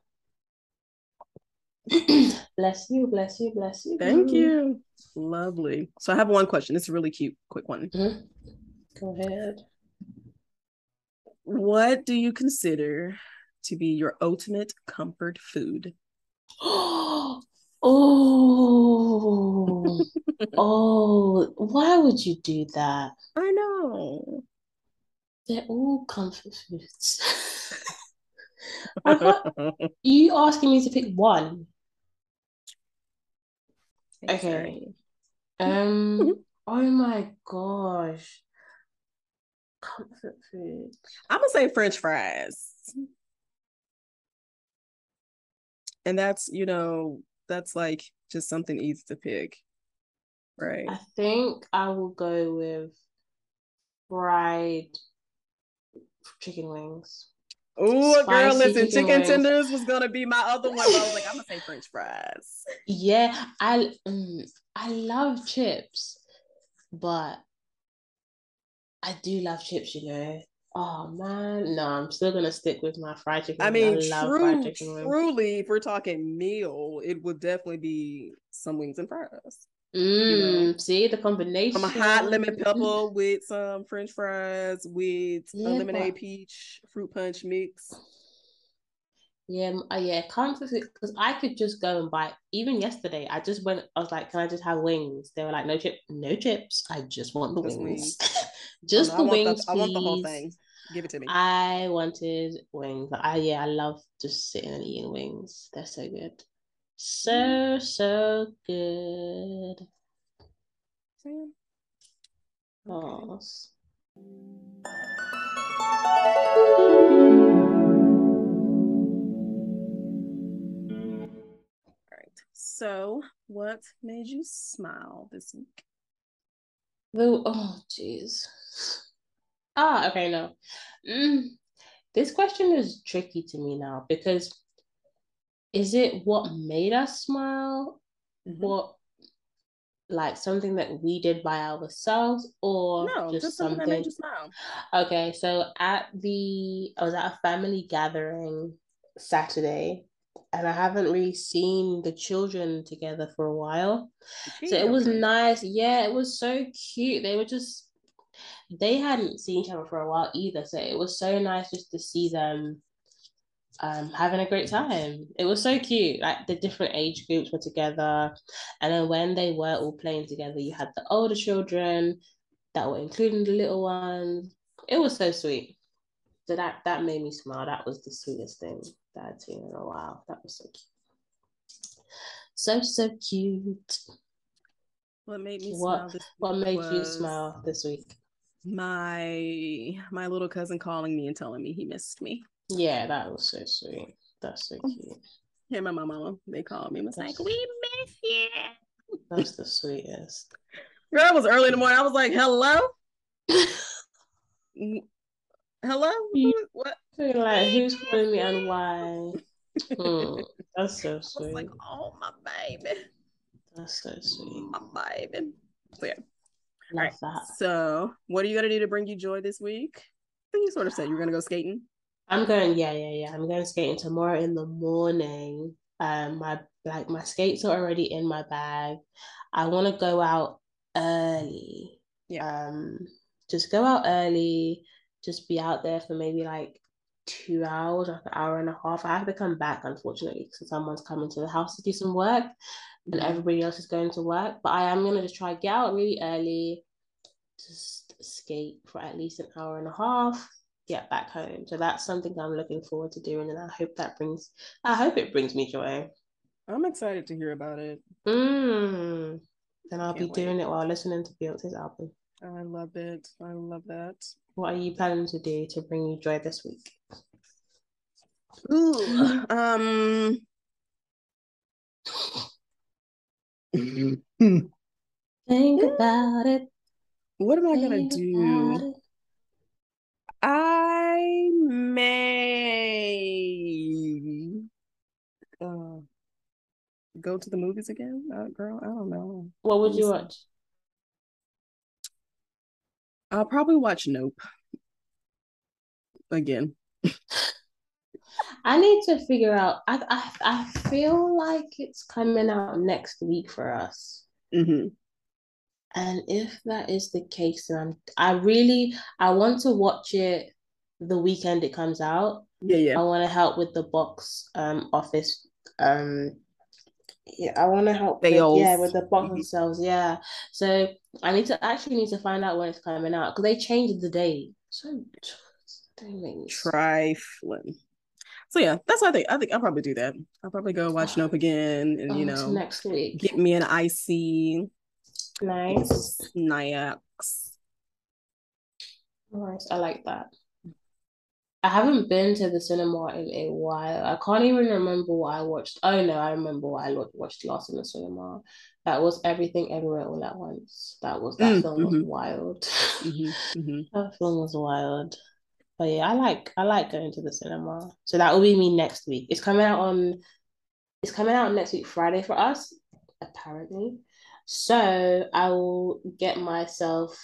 (clears throat) bless you, bless you, bless you. Thank you. Lovely. So I have one question. It's a really cute, quick one. Mm-hmm. Go ahead. What do you consider to be your ultimate comfort food? (gasps) oh, oh, why would you do that? I know. They're all comfort foods. (laughs) I can't, (laughs) you asking me to pick one? Okay. Um. oh my gosh. Comfort food. I'm gonna say French fries. And that's, you know, that's like just something easy to pick. Right. I think I will go with fried chicken wings. Oh, girl, listen, chicken, chicken tenders was gonna be my other one. I was like, I'm gonna say French fries. Yeah, I mm, I love chips, but I do love chips. You know. Oh man, no, I'm still gonna stick with my fried chicken. I mean, I true, truly, if we're talking meal, it would definitely be some wings and fries. Mm, you know? Mm, see the combination. From a hot lemon pepper with some French fries with yeah, a lemonade peach fruit punch mix. Yeah, uh, yeah, food because I could just go and buy. Even yesterday, I just went. I was like, "Can I just have wings?" They were like, "No chip, no chips. I just want the just wings, (laughs) just oh, no, the I wings." The, I want the whole thing. Give it to me. I wanted wings. I yeah, I love just sitting and eating wings. They're so good. So, so good. Sam. Oh. So, what made you smile this week? The oh, jeez. Ah, okay, no. Mm, this question is tricky to me now because is it what made us smile? Mm-hmm. What like something that we did by ourselves or no, just, just something, something that made you smile? Okay, so at the I was at a family gathering Saturday and I haven't really seen the children together for a while. So it was nice. Yeah, it was so cute. They were just they hadn't seen each other for a while either. So it was so nice just to see them um having a great time. It was so cute. Like the different age groups were together. And then when they were all playing together, you had the older children that were including the little ones. It was so sweet. So that that made me smile. That was the sweetest thing that I'd seen in a while. That was so cute. So so cute. What made me what, smile? what made you smile this week? My my little cousin calling me and telling me he missed me. Yeah, that was so sweet. That's so cute. Him and my mama, they called me and was like, "We miss you." That's the sweetest. Girl, it was early in the morning. I was like, "Hello." (laughs) Hello? Who, what? Like, who's (laughs) calling me and why? Hmm, that's so sweet. like, oh my baby. That's so sweet. My baby. So yeah. All right. That. So what are you gonna do to bring you joy this week? I think you sort of said you were gonna go skating. I'm going, yeah, yeah, yeah. I'm going skating tomorrow in the morning. Um, my like my skates are already in my bag. I want to go out early. Yeah. Um, just go out early just be out there for maybe like two hours, like an hour and a half. I have to come back, unfortunately, because someone's coming to the house to do some work and mm-hmm. everybody else is going to work. But I am going to just try get out really early, just skate for at least an hour and a half, get back home. So that's something I'm looking forward to doing. And I hope that brings, I hope it brings me joy. I'm excited to hear about it. Mm. Then I'll Can't be wait. doing it while listening to Beyonce's album. I love it. I love that. What are you planning to do to bring you joy this week? Ooh, (gasps) um. (laughs) Think about it. What am I gonna do? May uh, go to the movies again, uh, girl. I don't know. What would you watch? I'll probably watch Nope again. (laughs) I need to figure out. I I, I feel like it's coming out next week for us. Mm-hmm. And if that is the case, then I'm, I really I want to watch it the weekend it comes out. Yeah, yeah. I want to help with the box um office um yeah, I want to help. They with, yeah, with the box mm-hmm. themselves. Yeah, so I need to actually need to find out when it's coming out because they changed the date. So trifling. So yeah, that's what I think. I think I'll probably do that. I'll probably go watch Nope (sighs) again, and you know, next week get me an icy. Nice. Snacks. Nice. I like that. I haven't been to the cinema in a while. I can't even remember what I watched. Oh no, I remember what I watched last in the cinema. That was Everything Everywhere All at Once. That was that mm, film mm-hmm. was wild. Mm-hmm, mm-hmm. (laughs) that film was wild. But yeah, I like I like going to the cinema. So that will be me next week. It's coming out on it's coming out next week Friday for us, apparently. So I will get myself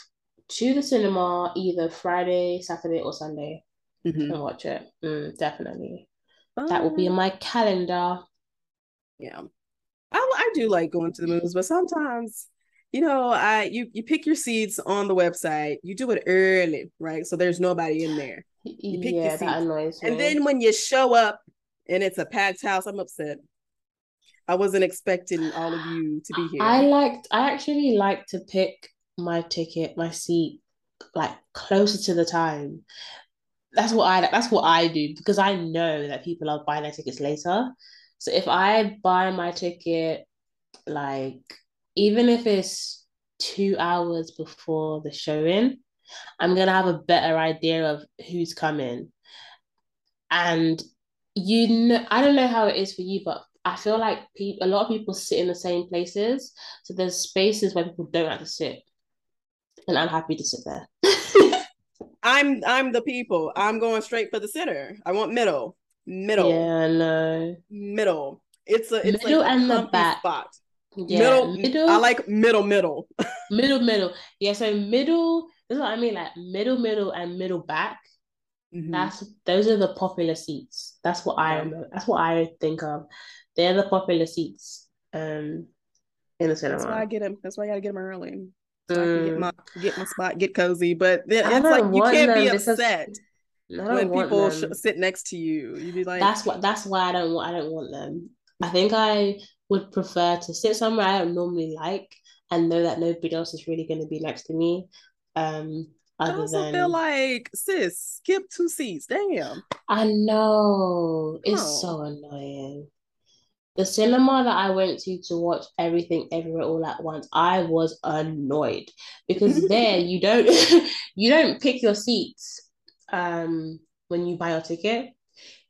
to the cinema either Friday, Saturday, or Sunday mm-hmm. and watch it. Mm, definitely. That will be in my calendar. Yeah. I, I do like going to the movies, but sometimes, you know, I you you pick your seats on the website. You do it early, right? So there's nobody in there. You pick yeah, your seats. that annoys me. And then when you show up and it's a packed house, I'm upset. I wasn't expecting all of you to be here. I liked. I actually like to pick my ticket, my seat, like closer to the time. That's what I. That's what I do because I know that people are buying their tickets later. So if I buy my ticket, like even if it's two hours before the showing, I'm gonna have a better idea of who's coming. And you know, I don't know how it is for you, but I feel like pe- a lot of people sit in the same places. So there's spaces where people don't have to sit. And I'm happy to sit there. I'm I'm the people. I'm going straight for the center. I want middle. Middle. Yeah, no. Middle. It's a it's middle like and the back. spot. Yeah, middle, middle. I like middle, middle. (laughs) middle, middle. Yeah, so middle. This is what I mean. Like middle, middle, and middle back. Mm-hmm. That's those are the popular seats. That's what I remember. That's what I think of. They're the popular seats um in the cinema. That's why I get them. That's why I gotta get them early. So mm. I can get mm. my get my spot, get cozy. But then it's like you can't be upset when people sh- sit next to you. You'd be like, that's what. That's why I don't want. I don't want them. I think I would prefer to sit somewhere I don't normally like and know that nobody else is really going to be next to me. Um, I also than... feel like, sis, skip two seats. Damn. I know. It's oh. so annoying. The cinema that I went to to watch everything everywhere all at once, I was annoyed because (laughs) there you don't (laughs) you don't pick your seats um when you buy your ticket.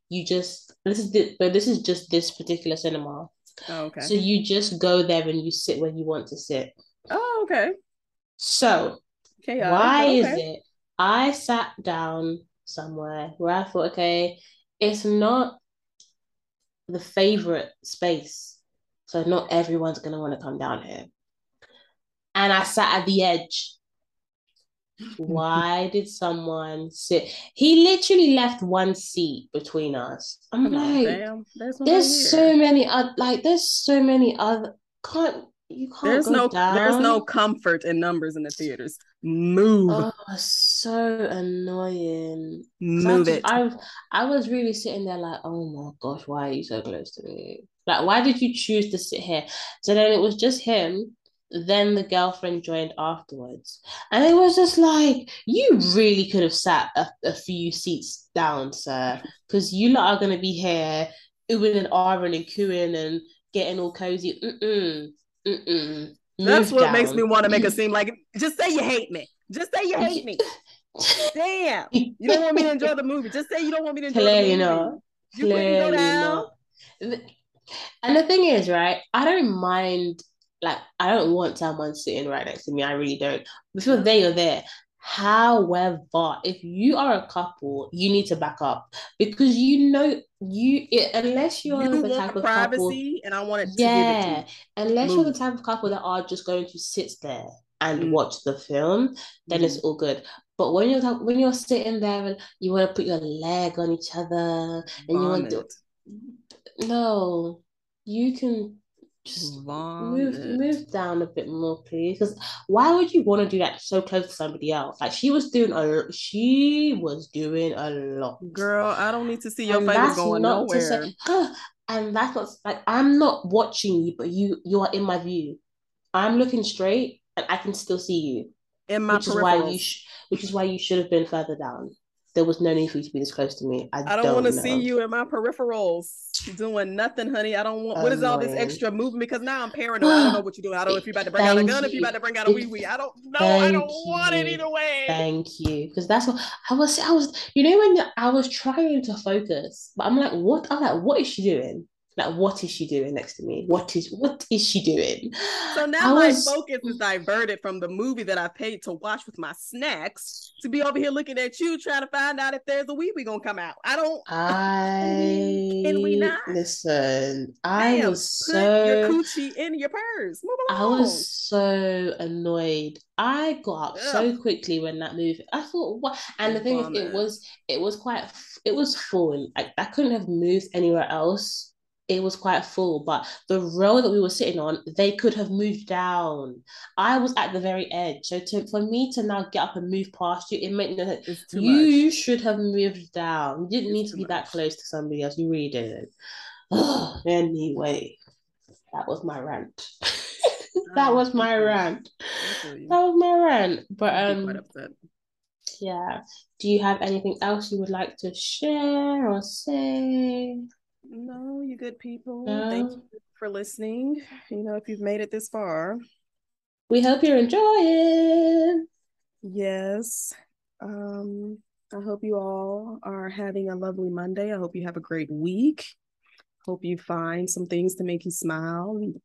You just this is the, but this is just this particular cinema. Oh, okay. So you just go there and you sit where you want to sit. Oh, okay. So Chaotic, why okay. is it I sat down somewhere where I thought, okay, it's not the favorite space. So not everyone's gonna want to come down here. And I sat at the edge. (laughs) Why did someone sit? He literally left one seat between us. I'm like, Damn, there's, there's so many other like there's so many other can't there's no down. there's no comfort in numbers in the theaters. Move. Oh, so annoying. Move I it. I I was really sitting there like, oh my gosh, why are you so close to me? Like, why did you choose to sit here? So then it was just him. Then the girlfriend joined afterwards. And it was just like, you really could have sat a, a few seats down, sir. Because you lot are going to be here, oohing and ahhing and cooing and getting all cozy. Mm-mm. Mm-mm. That's what down. makes me want to make it seem like just say you hate me. Just say you hate me. (laughs) Damn. You don't want me to enjoy the movie. Just say you don't want me to enjoy Clearly the movie. You Clearly not. And the thing is, right, I don't mind like I don't want someone sitting right next to me. I really don't. If you're there, you're there. However, if you are a couple, you need to back up because you know you it, unless you're you the type of privacy, couple, and I want it. yeah, unless Move. you're the type of couple that are just going to sit there and mm. watch the film, then mm. it's all good. But when you're when you're sitting there and you want to put your leg on each other and Vomit. you want to, no, you can just mm, move move down a bit more, please. Because why would you want to do that so close to somebody else? Like she was doing a she was doing a lot. Girl, I don't need to see your face going nowhere. Say, (gasps) and that's not like I'm not watching you, but you you are in my view. I'm looking straight, and I can still see you. In my which is why you sh- which is why you should have been further down there was no need for you to be this close to me. I, I don't, don't want to see you in my peripherals doing nothing, honey. I don't want. What is all this extra movement? Because now I'm paranoid. I don't know what you're doing. I don't know if you're about to bring Thank out a gun, you. if you're about to bring out a wee wee. I don't know. Thank I don't you. want it either way. Thank you, because that's what I was. I was. You know when I was trying to focus, but I'm like, what? I'm like, what is she doing? Like, what is she doing next to me? What is what is she doing? So now I my was... focus is diverted from the movie that I paid to watch with my snacks to be over here looking at you trying to find out if there's a wee wee gonna come out. I don't. (laughs) I can we not listen? I Damn, was so your coochie in your purse. Move along. I was so annoyed. I got up so quickly when that movie. I thought what, and the thing is, it was it was quite it was full. Like I couldn't have moved anywhere else it was quite full, but the row that we were sitting on, they could have moved down. I was at the very edge. So to, for me to now get up and move past you, it made no sense. You much. should have moved down. You didn't need to be much. that close to somebody else. You really didn't. (sighs) anyway, that was my rant. (laughs) that was my rant. That was my rant. But um yeah. Do you have anything else you would like to share or say? No, you good people. No. Thank you for listening. You know, if you've made it this far, we hope you're enjoying. Yes. Um, I hope you all are having a lovely Monday. I hope you have a great week. Hope you find some things to make you smile and,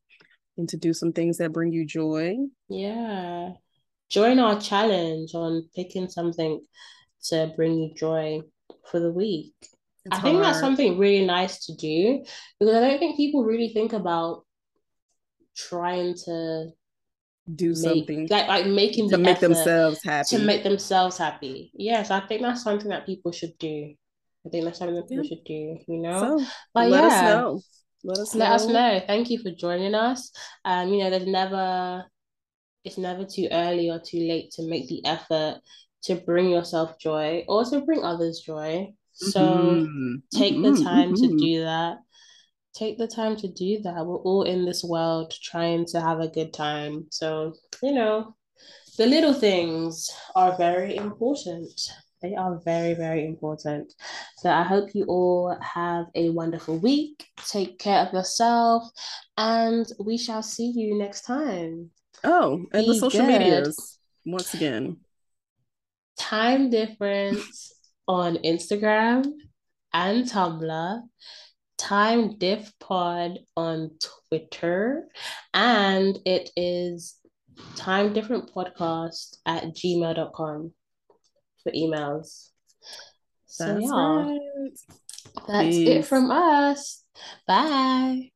and to do some things that bring you joy. Yeah. Join our challenge on picking something to bring you joy for the week. It's I think that's something really nice to do because I don't think people really think about trying to do make, something like like making to the make themselves happy to make themselves happy. Yes, I think that's something that people should do. I think that's something that people yeah. should do. You know, so, but let yeah, us know. Let us let know. us know. Thank you for joining us. Um, you know, there's never it's never too early or too late to make the effort to bring yourself joy or to bring others joy. So mm-hmm. take the mm-hmm. time mm-hmm. to do that. Take the time to do that. We're all in this world trying to have a good time. So, you know, the little things are very important. They are very, very important. So I hope you all have a wonderful week. Take care of yourself, and we shall see you next time. Oh, and Be the social good. medias once again. Time difference on Instagram and Tumblr, Time Diff Pod on Twitter, and it is Time Difference Podcast at gmail.com for emails. So, that's yeah, right. that's Peace. it from us. Bye.